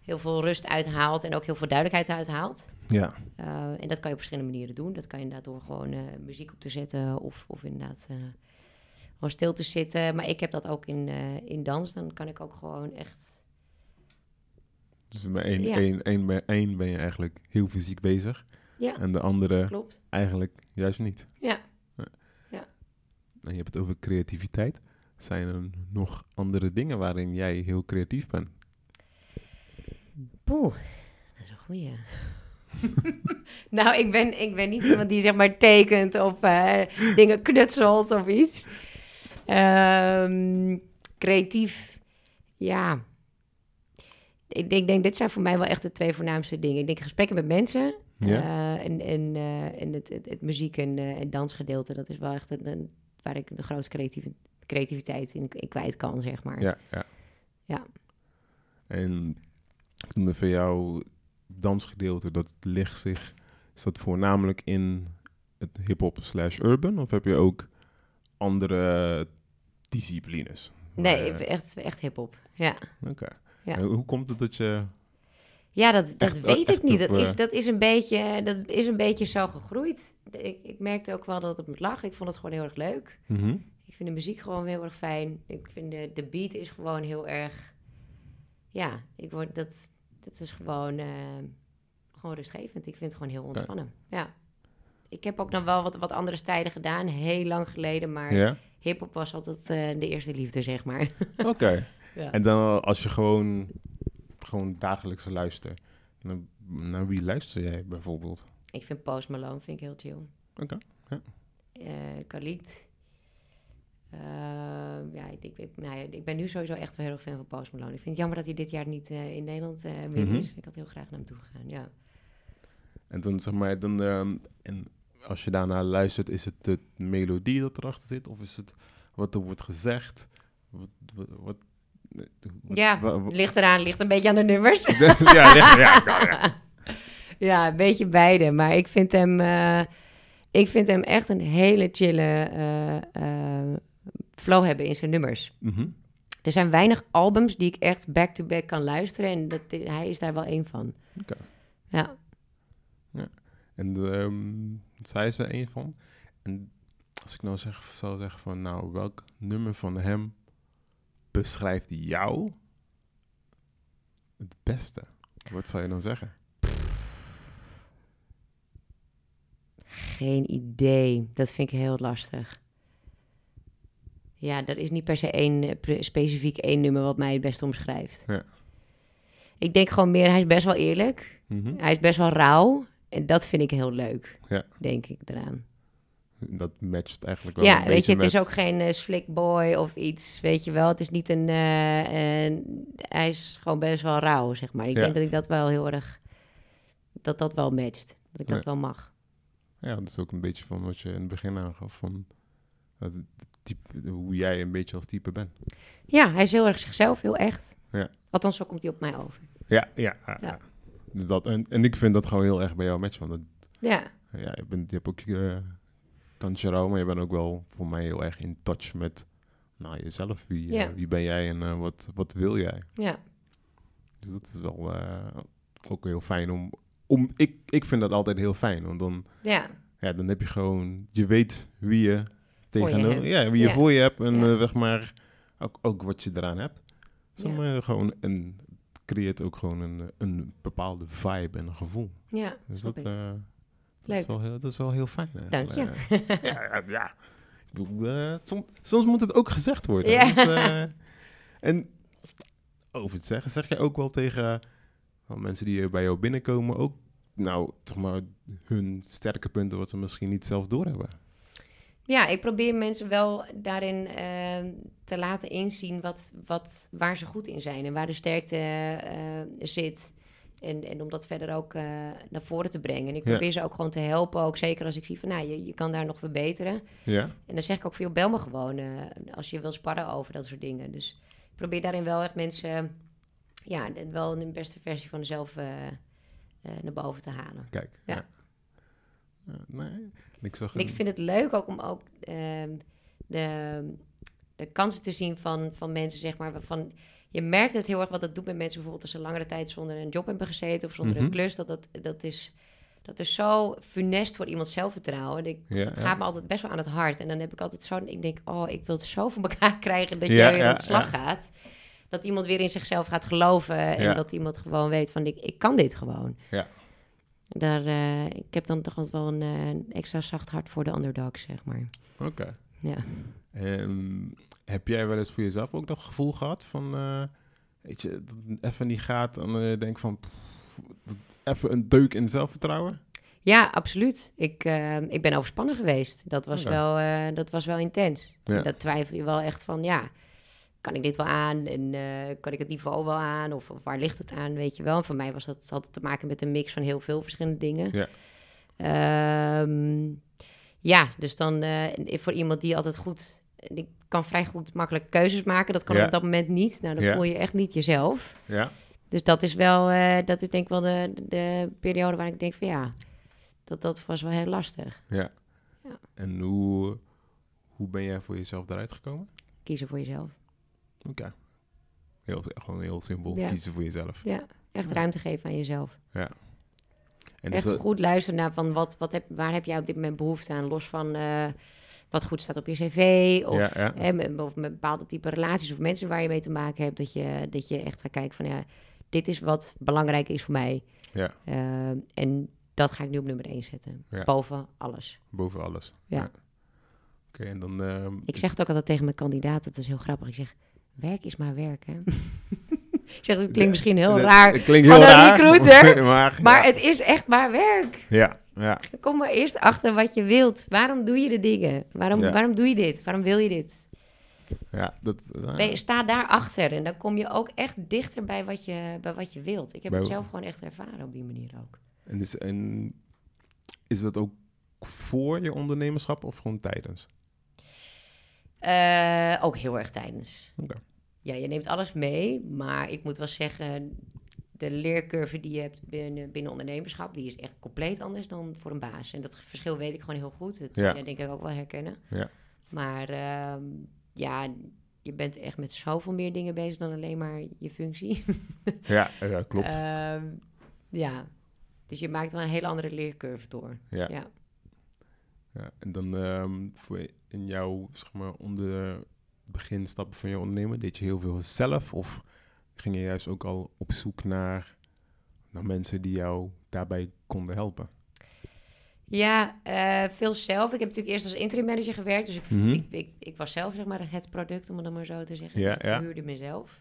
heel veel rust uithaalt en ook heel veel duidelijkheid uithaalt. Ja. Eh, en dat kan je op verschillende manieren doen. Dat kan je inderdaad door gewoon eh, muziek op te zetten of, of inderdaad gewoon stil te zitten. Maar ik heb dat ook in, eh, in dans. Dan kan ik ook gewoon echt... Dus bij één, Ja. één, één, bij één ben je eigenlijk heel fysiek bezig Ja, en de andere klopt. eigenlijk juist niet. Ja. En je hebt het over creativiteit. Zijn er nog andere dingen waarin jij heel creatief bent? Poeh, dat is een goeie. (laughs) nou, ik ben, ik ben niet iemand die zeg maar tekent of eh, dingen knutselt of iets. Ehm, creatief, ja. Ik denk, denk, dit zijn voor mij wel echt de twee voornaamste dingen. Ik denk gesprekken met mensen Ja. eh, en, en, eh, en het, het, het muziek- en, eh, en dansgedeelte. Dat is wel echt een, een- waar ik de grootste creatieve, creativiteit in, in kwijt kan, zeg maar. Ja, ja. Ja. En noemde voor jou dansgedeelte, dat ligt zich, is dat voornamelijk in het hip-hop slash urban? Of heb je ook andere disciplines? Nee, Waar- echt, echt hip-hop. Ja. Oké. Ja. Hoe komt het dat je... Ja, dat, dat Echt- weet ik niet. op, Dat is, eh, dat, is een beetje, dat is een beetje zo gegroeid. Ik, ik merkte ook wel dat het me lag. Ik vond het gewoon heel erg leuk. Mhm. Ik vind de muziek gewoon heel erg fijn. Ik vind de, de beat is gewoon heel erg... Ja, ik word, dat, dat is gewoon, eh, gewoon rustgevend. Ik vind het gewoon heel ontspannen. Ja. Ik heb ook nog wel wat, wat andere stijlen gedaan, heel lang geleden. Maar Ja? hip-hop was altijd eh, de eerste liefde, zeg maar. (laughs) Oké. Ja. En dan als je gewoon, gewoon dagelijks luistert, naar, naar wie luister jij bijvoorbeeld? Ik vind Post Malone vind ik heel chill. Oké, ja. eh Khalid. Eh, ja, ik, ik, nou ja, ik ben nu sowieso echt wel heel erg fan van Post Malone. Ik vind het jammer dat hij dit jaar niet eh, in Nederland eh meer Mhm. is. Ik had heel graag naar hem toe gegaan, ja. En dan zeg maar, dan, ehm, en als je daarnaar luistert, is het de melodie dat erachter zit? Of is het wat er wordt gezegd? Wat, wat, ja, ligt eraan, ligt een beetje aan de nummers. (laughs) ja, ligt- ja, ja, ja. (laughs) ja, een beetje beide. Maar ik vind hem, eh, ik vind hem echt een hele chille eh, eh, flow hebben in zijn nummers. Mhm. Er zijn weinig albums die ik echt back-to-back kan luisteren. En dat, hij is daar wel één van. Oké. Ja. En zij is er een van. En als ik nou zeg, zou zeggen van, nou, welk nummer van hem beschrijft jou het beste? Wat zou je dan zeggen? Geen idee. Dat vind ik heel lastig. Ja, er is niet per se één, eh, specifiek één nummer wat mij het beste omschrijft. Ja. Ik denk gewoon meer, hij is best wel eerlijk. Mhm. Hij is best wel rauw. En dat vind ik heel leuk, Ja. denk ik eraan. Dat matcht eigenlijk wel Ja, een weet je, het is ook geen eh, slick boy of iets, weet je wel. Het is niet een, eh, een- hij is gewoon best wel rauw, zeg maar. Ik Ja. denk dat ik dat wel heel erg, dat dat wel matcht. Dat ik dat Ja. wel mag. Ja, dat is ook een beetje van wat je in het begin aangaf. Van dat type, hoe jij een beetje als type bent. Ja, hij is heel erg zichzelf, heel echt. Ja. Althans, zo komt hij op mij over. Ja, ja. ja. Dat, en, en ik vind dat gewoon heel erg bij jou matchen. Want dat, Ja, ja, je, bent, je hebt ook je kantje rauw, maar je bent ook wel voor mij heel erg in touch met nou, jezelf. Wie, eh, wie ben jij en eh, wat, wat wil jij? ja, Dus dat is wel ook heel fijn om... om ik, ik vind dat altijd heel fijn, want dan, ja, ja, dan heb je gewoon... Je weet wie je tegenover... Ja, wie je Ja. voor je hebt en zeg maar ook, ook wat je eraan hebt. Zeg maar, gewoon een, creëert ook gewoon een, een bepaalde vibe en een gevoel. ja. Dus dat, eh, dat, is wel heel, dat is wel heel fijn. Dank je. eigenlijk. Eh, ja, ja, ja. Ik bedoel, eh, soms, soms moet het ook gezegd worden. Ja. (laughs) En over het zeggen, zeg je ook wel tegen mensen die bij jou binnenkomen ook, nou, zeg maar, hun sterke punten wat ze misschien niet zelf doorhebben. Ja, ik probeer mensen wel daarin eh, te laten inzien wat, wat, waar ze goed in zijn en waar de sterkte eh, zit. En, en om dat verder ook eh, naar voren te brengen. En ik Ja. probeer ze ook gewoon te helpen, ook zeker als ik zie van, nou, je, je kan daar nog verbeteren. Ja? En dan zeg ik ook veel, bel me gewoon eh, als je wil sparren over dat soort dingen. Dus ik probeer daarin wel echt mensen, ja, wel een beste versie van eh, naar boven te halen. Kijk. Ja. Ja. Nee, ik zag ik vind het leuk ook om ook ehm, de, de kansen te zien van, van mensen, zeg maar, waarvan je merkt het heel erg wat dat doet met mensen, bijvoorbeeld als ze langere tijd zonder een job hebben gezeten of zonder Mhm. een klus, dat, dat, dat is... Dat is zo funest voor iemands zelfvertrouwen. En ik, Ja, het ja. gaat me altijd best wel aan het hart. En dan heb ik altijd zo... Ik denk, oh, ik wil het zo voor elkaar (laughs) krijgen dat Ja, jij weer aan de slag ja. gaat. Dat iemand weer in zichzelf gaat geloven. En Ja. dat iemand gewoon weet van, ik, ik kan dit gewoon. Ja. Daar, eh, ik heb dan toch altijd wel een, eh, extra zacht hart voor de underdog, zeg maar. Oké. Ja. Ehm, heb jij wel eens voor jezelf ook dat gevoel gehad van, eh, weet je, even niet gaat en eh, denk van, pff, even een deuk in zelfvertrouwen? Ja, absoluut. Ik, ik ben overspannen geweest. Dat was, wel, dat was wel intens. Ja. Dat twijfel je wel echt van, ja, kan ik dit wel aan? En eh, kan ik het niveau wel aan? Of, of waar ligt het aan, weet je wel? En voor mij was dat altijd te maken met een mix van heel veel verschillende dingen. Ja. Ehm, ja, dus dan eh, voor iemand die altijd goed... Ik kan vrij goed makkelijk keuzes maken. Dat kan Ja. op dat moment niet. Nou, dan Ja. voel je echt niet jezelf. Ja? Dus dat is wel, eh, dat is denk ik wel de, de periode waar ik denk van ja, dat, dat was wel heel lastig. Ja. Ja. En hoe, hoe ben jij voor jezelf eruit gekomen? Kiezen voor jezelf. Oké. Heel, gewoon heel simpel, Ja. kiezen voor jezelf. Ja, echt Ja. ruimte geven aan jezelf. En echt is dat, goed luisteren naar van wat, wat heb, waar heb jij op dit moment behoefte aan, los van eh, wat goed staat op je cv of, Ja, ja. Hè, met, of met bepaalde type relaties of mensen waar je mee te maken hebt, dat je, dat je echt gaat kijken van ja, dit is wat belangrijk is voor mij. Ja. Eh, en dat ga ik nu op nummer 1 zetten, Ja. boven alles. boven alles. Ja. Oké, en dan... ehm, Ik zeg het ook altijd tegen mijn kandidaat, dat is heel grappig. Ik zeg, werk is maar werk, hè? (laughs) ik zeg, het klinkt misschien heel dat- raar, Het klinkt heel raar. recruiter, maar (laughs) het is echt maar werk. Ja, ja. Kom maar eerst achter wat je wilt. Waarom doe je de dingen? Waarom, Ja. waarom doe je dit? Waarom wil je dit? ja dat, eh, sta daarachter en dan kom je ook echt dichter bij wat je, bij wat je wilt. Ik heb het zelf gewoon echt ervaren op die manier ook. En is, en is dat ook voor je ondernemerschap of gewoon tijdens? Eh, ook heel erg tijdens. Ja, je neemt alles mee, maar ik moet wel zeggen, de leercurve die je hebt binnen, binnen ondernemerschap, die is echt compleet anders dan voor een baas. En dat verschil weet ik gewoon heel goed. Dat Ja. denk ik ook wel herkennen. Ja. Maar ehm, ja, je bent echt met zoveel meer dingen bezig dan alleen maar je functie. (laughs) Ja, ja klopt. Ehm, ja, dus je maakt wel een hele andere leercurve door. ja. Ja. Ja, en dan ehm, voor in jouw, zeg maar, onder beginstappen van je ondernemen, deed je heel veel zelf? Of ging je juist ook al op zoek naar naar mensen die jou daarbij konden helpen? Ja, eh, veel zelf. Ik heb natuurlijk eerst als interim manager gewerkt. Dus ik, Mhm. ik, ik, ik was zelf zeg maar het product, om het dan maar zo te zeggen. Ja, ik ja. mezelf.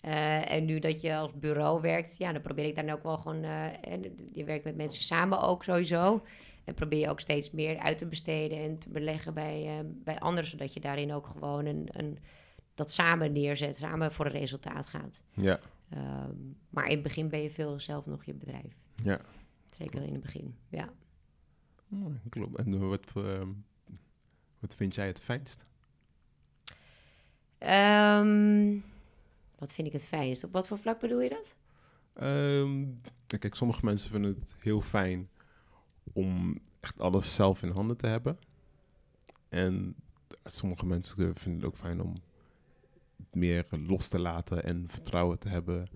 Eh, en nu dat je als bureau werkt, ja, dan probeer ik dan ook wel gewoon... eh, en je werkt met mensen samen ook sowieso. En probeer je ook steeds meer uit te besteden en te beleggen bij, eh, bij anderen. Zodat je daarin ook gewoon een, een, dat samen neerzet, samen voor een resultaat gaat. Ja, Ehm, maar in het begin ben je veel zelf nog je bedrijf. ja. Zeker in het begin, ja. Mooi, klopt. En wat, ehm, wat vind jij het fijnst? Ehm, wat vind ik het fijnst? Op wat voor vlak bedoel je dat? Kijk, sommige mensen vinden het heel fijn om echt alles zelf in handen te hebben. En sommige mensen vinden het ook fijn om meer los te laten en vertrouwen te hebben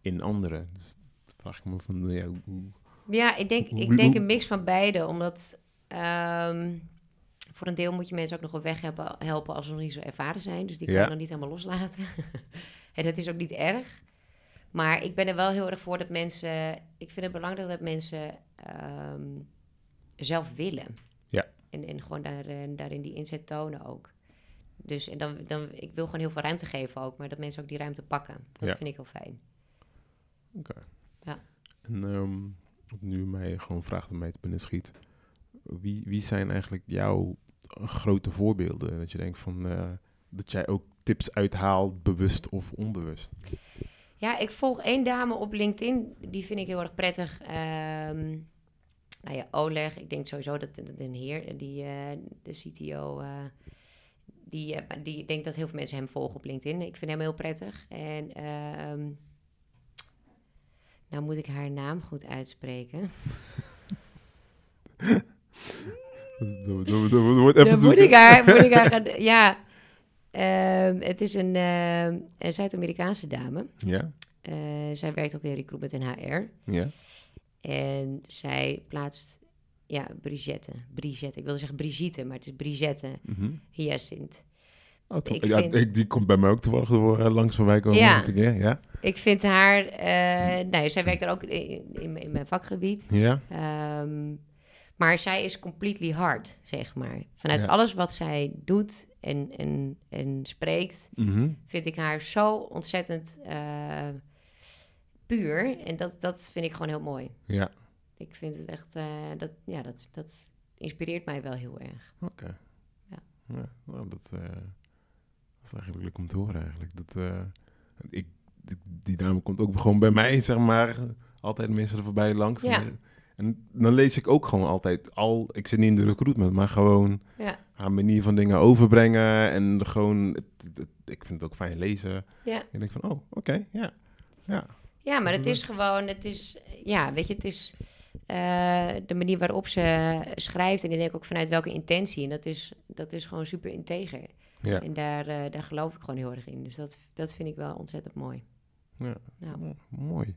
in anderen. Dus dan vraag ik me van, ja, hoe-. Ja, ik denk, ik denk een mix van beide. Omdat ehm, voor een deel moet je mensen ook nog op weg helpen als ze nog niet zo ervaren zijn. Dus die kan Ja. je nog niet helemaal loslaten. (laughs) en dat is ook niet erg. Maar ik ben er wel heel erg voor dat mensen... Ik vind het belangrijk dat mensen ehm, zelf willen. Ja. En, en gewoon daar, eh, daarin die inzet tonen ook. Dus en dan, dan, ik wil gewoon heel veel ruimte geven ook. Maar dat mensen ook die ruimte pakken. Dat Ja. vind ik heel fijn. En ehm, nu mij gewoon vraagt om mij te binnen schiet. Wie, wie zijn eigenlijk jouw grote voorbeelden? Dat je denkt van, eh, dat jij ook tips uithaalt, bewust of onbewust. Ja, ik volg één dame op LinkedIn. Die vind ik heel erg prettig. Ehm nou ja, Oleg. Ik denk sowieso dat, dat een heer, die, eh, de CTO, eh, die, eh, die ik denk dat heel veel mensen hem volgen op LinkedIn. Ik vind hem heel prettig. En ehm, nou moet ik haar naam goed uitspreken. (laughs) Dat, dat, dat, dat wordt even Dan moet ik haar, moet ik haar (laughs) gaan, ja. Ehm, het is een, ehm, een Zuid-Amerikaanse dame. Ja, Eh, zij werkt ook in recruitment en HR. ja. En zij plaatst, ja, Brigitte. Brigitte, ik wilde zeggen Brigitte, maar het is Brigitte Mhm. Hyacint. Oh? Ik ja, vind- ik, die komt bij mij ook toevallig door, eh, langs voorbij komen. Ja. ik, Ja. Ik vind haar, nou, zij werkt er ook in, in, in mijn vakgebied. ja. Ehm, maar zij is completely hard, zeg maar. Vanuit Ja. alles wat zij doet en, en, en spreekt, Mhm. vind ik haar zo ontzettend eh, puur. En dat, dat vind ik gewoon heel mooi. ja. Ik vind het echt, eh, dat, ja, dat, dat inspireert mij wel heel erg. Oké. Ja. Ja, nou, dat, dat is eigenlijk leuk om te horen eigenlijk. Dat, ik, die, die dame komt ook gewoon bij mij, zeg maar, altijd mensen er voorbij langs. Ja. En, en dan lees ik ook gewoon altijd al, ik zit niet in de recruitment, maar gewoon Ja, haar manier van dingen overbrengen en gewoon, het, het- ik vind het ook fijn lezen. ja. En ik denk van, oh, oké, ja, ja. Ja, maar het is gewoon, het is, ja, weet je, het is eh, de manier waarop ze schrijft en ik denk ook vanuit welke intentie. En dat is, dat is gewoon super integer. Ja, En daar, eh, daar geloof ik gewoon heel erg in. Dus dat, dat vind ik wel ontzettend mooi. ja. Oh, mooi.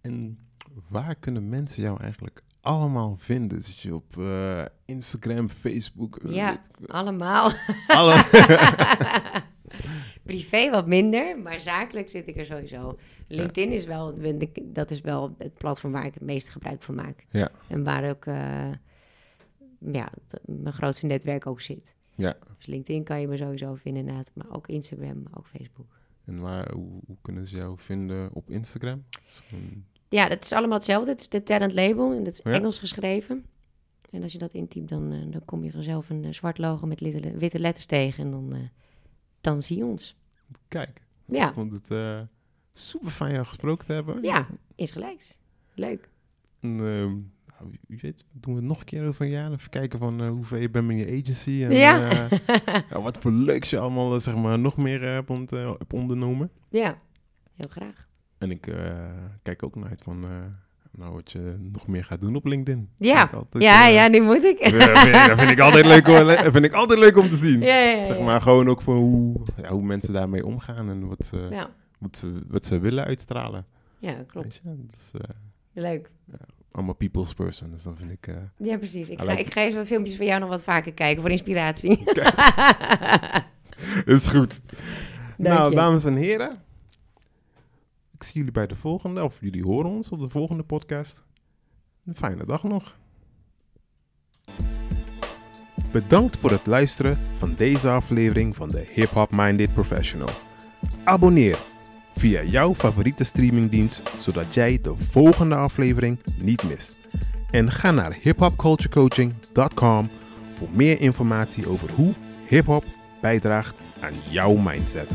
En waar kunnen mensen jou eigenlijk allemaal vinden? Zit je op eh, Instagram, Facebook? Ja. weet Allemaal. Alle... (laughs) Privé wat minder, maar zakelijk zit ik er sowieso. LinkedIn is wel, dat is wel het platform waar ik het meeste gebruik van maak. Ja. En waar ook, eh, ja, mijn grootste netwerk ook zit. ja. Dus LinkedIn kan je me sowieso vinden inderdaad, maar ook Instagram, maar ook Facebook. En waar, hoe, hoe kunnen ze jou vinden op Instagram? Ja, dat is allemaal hetzelfde. Het is de Talent Label en dat is Ja. Engels geschreven. En als je dat intypt, dan, eh, dan kom je vanzelf een eh, zwart logo met witte, witte letters tegen. En dan, eh, dan zie je ons. Kijk, Ja, ik vond het super fijn jou gesproken te hebben. ja, is gelijks. Leuk. En, ehm, nou, wie- weet, doen we het nog een keer over een jaar. Even kijken van hoe ver je bent met je agency. En, Ja. (laughs) ja, wat voor leuks je allemaal zeg maar, nog meer hebt, ont- eh, hebt ondernomen. Ja, heel graag. En ik eh, kijk ook naar uit van eh, nou, wat je nog meer gaat doen op LinkedIn. Ja, altijd, ja, eh, ja, nu moet ik. Ja, vind, ik- dat vind ik altijd leuk hoor. Vind ik altijd leuk om te zien. ja, ja, ja, Zeg maar gewoon ook voor hoe, ja, hoe mensen daarmee omgaan en wat ze, wat ze, wat ze willen uitstralen. ja, klopt. Eh, Leuk. I'm a people's person, dus dan vind ik... Ja, precies. Ik ga, ik ga eens wat filmpjes van jou nog wat vaker kijken voor inspiratie. (laughs) is goed. Dank nou, je. dames en heren. Ik zie jullie bij de volgende, of jullie horen ons op de volgende podcast. Een fijne dag nog. Bedankt voor het luisteren van deze aflevering van de Hip Hop Minded Professional. Abonneer via jouw favoriete streamingdienst, zodat jij de volgende aflevering niet mist. En ga naar hiphopculturecoaching.com voor meer informatie over hoe hip-hop bijdraagt aan jouw mindset.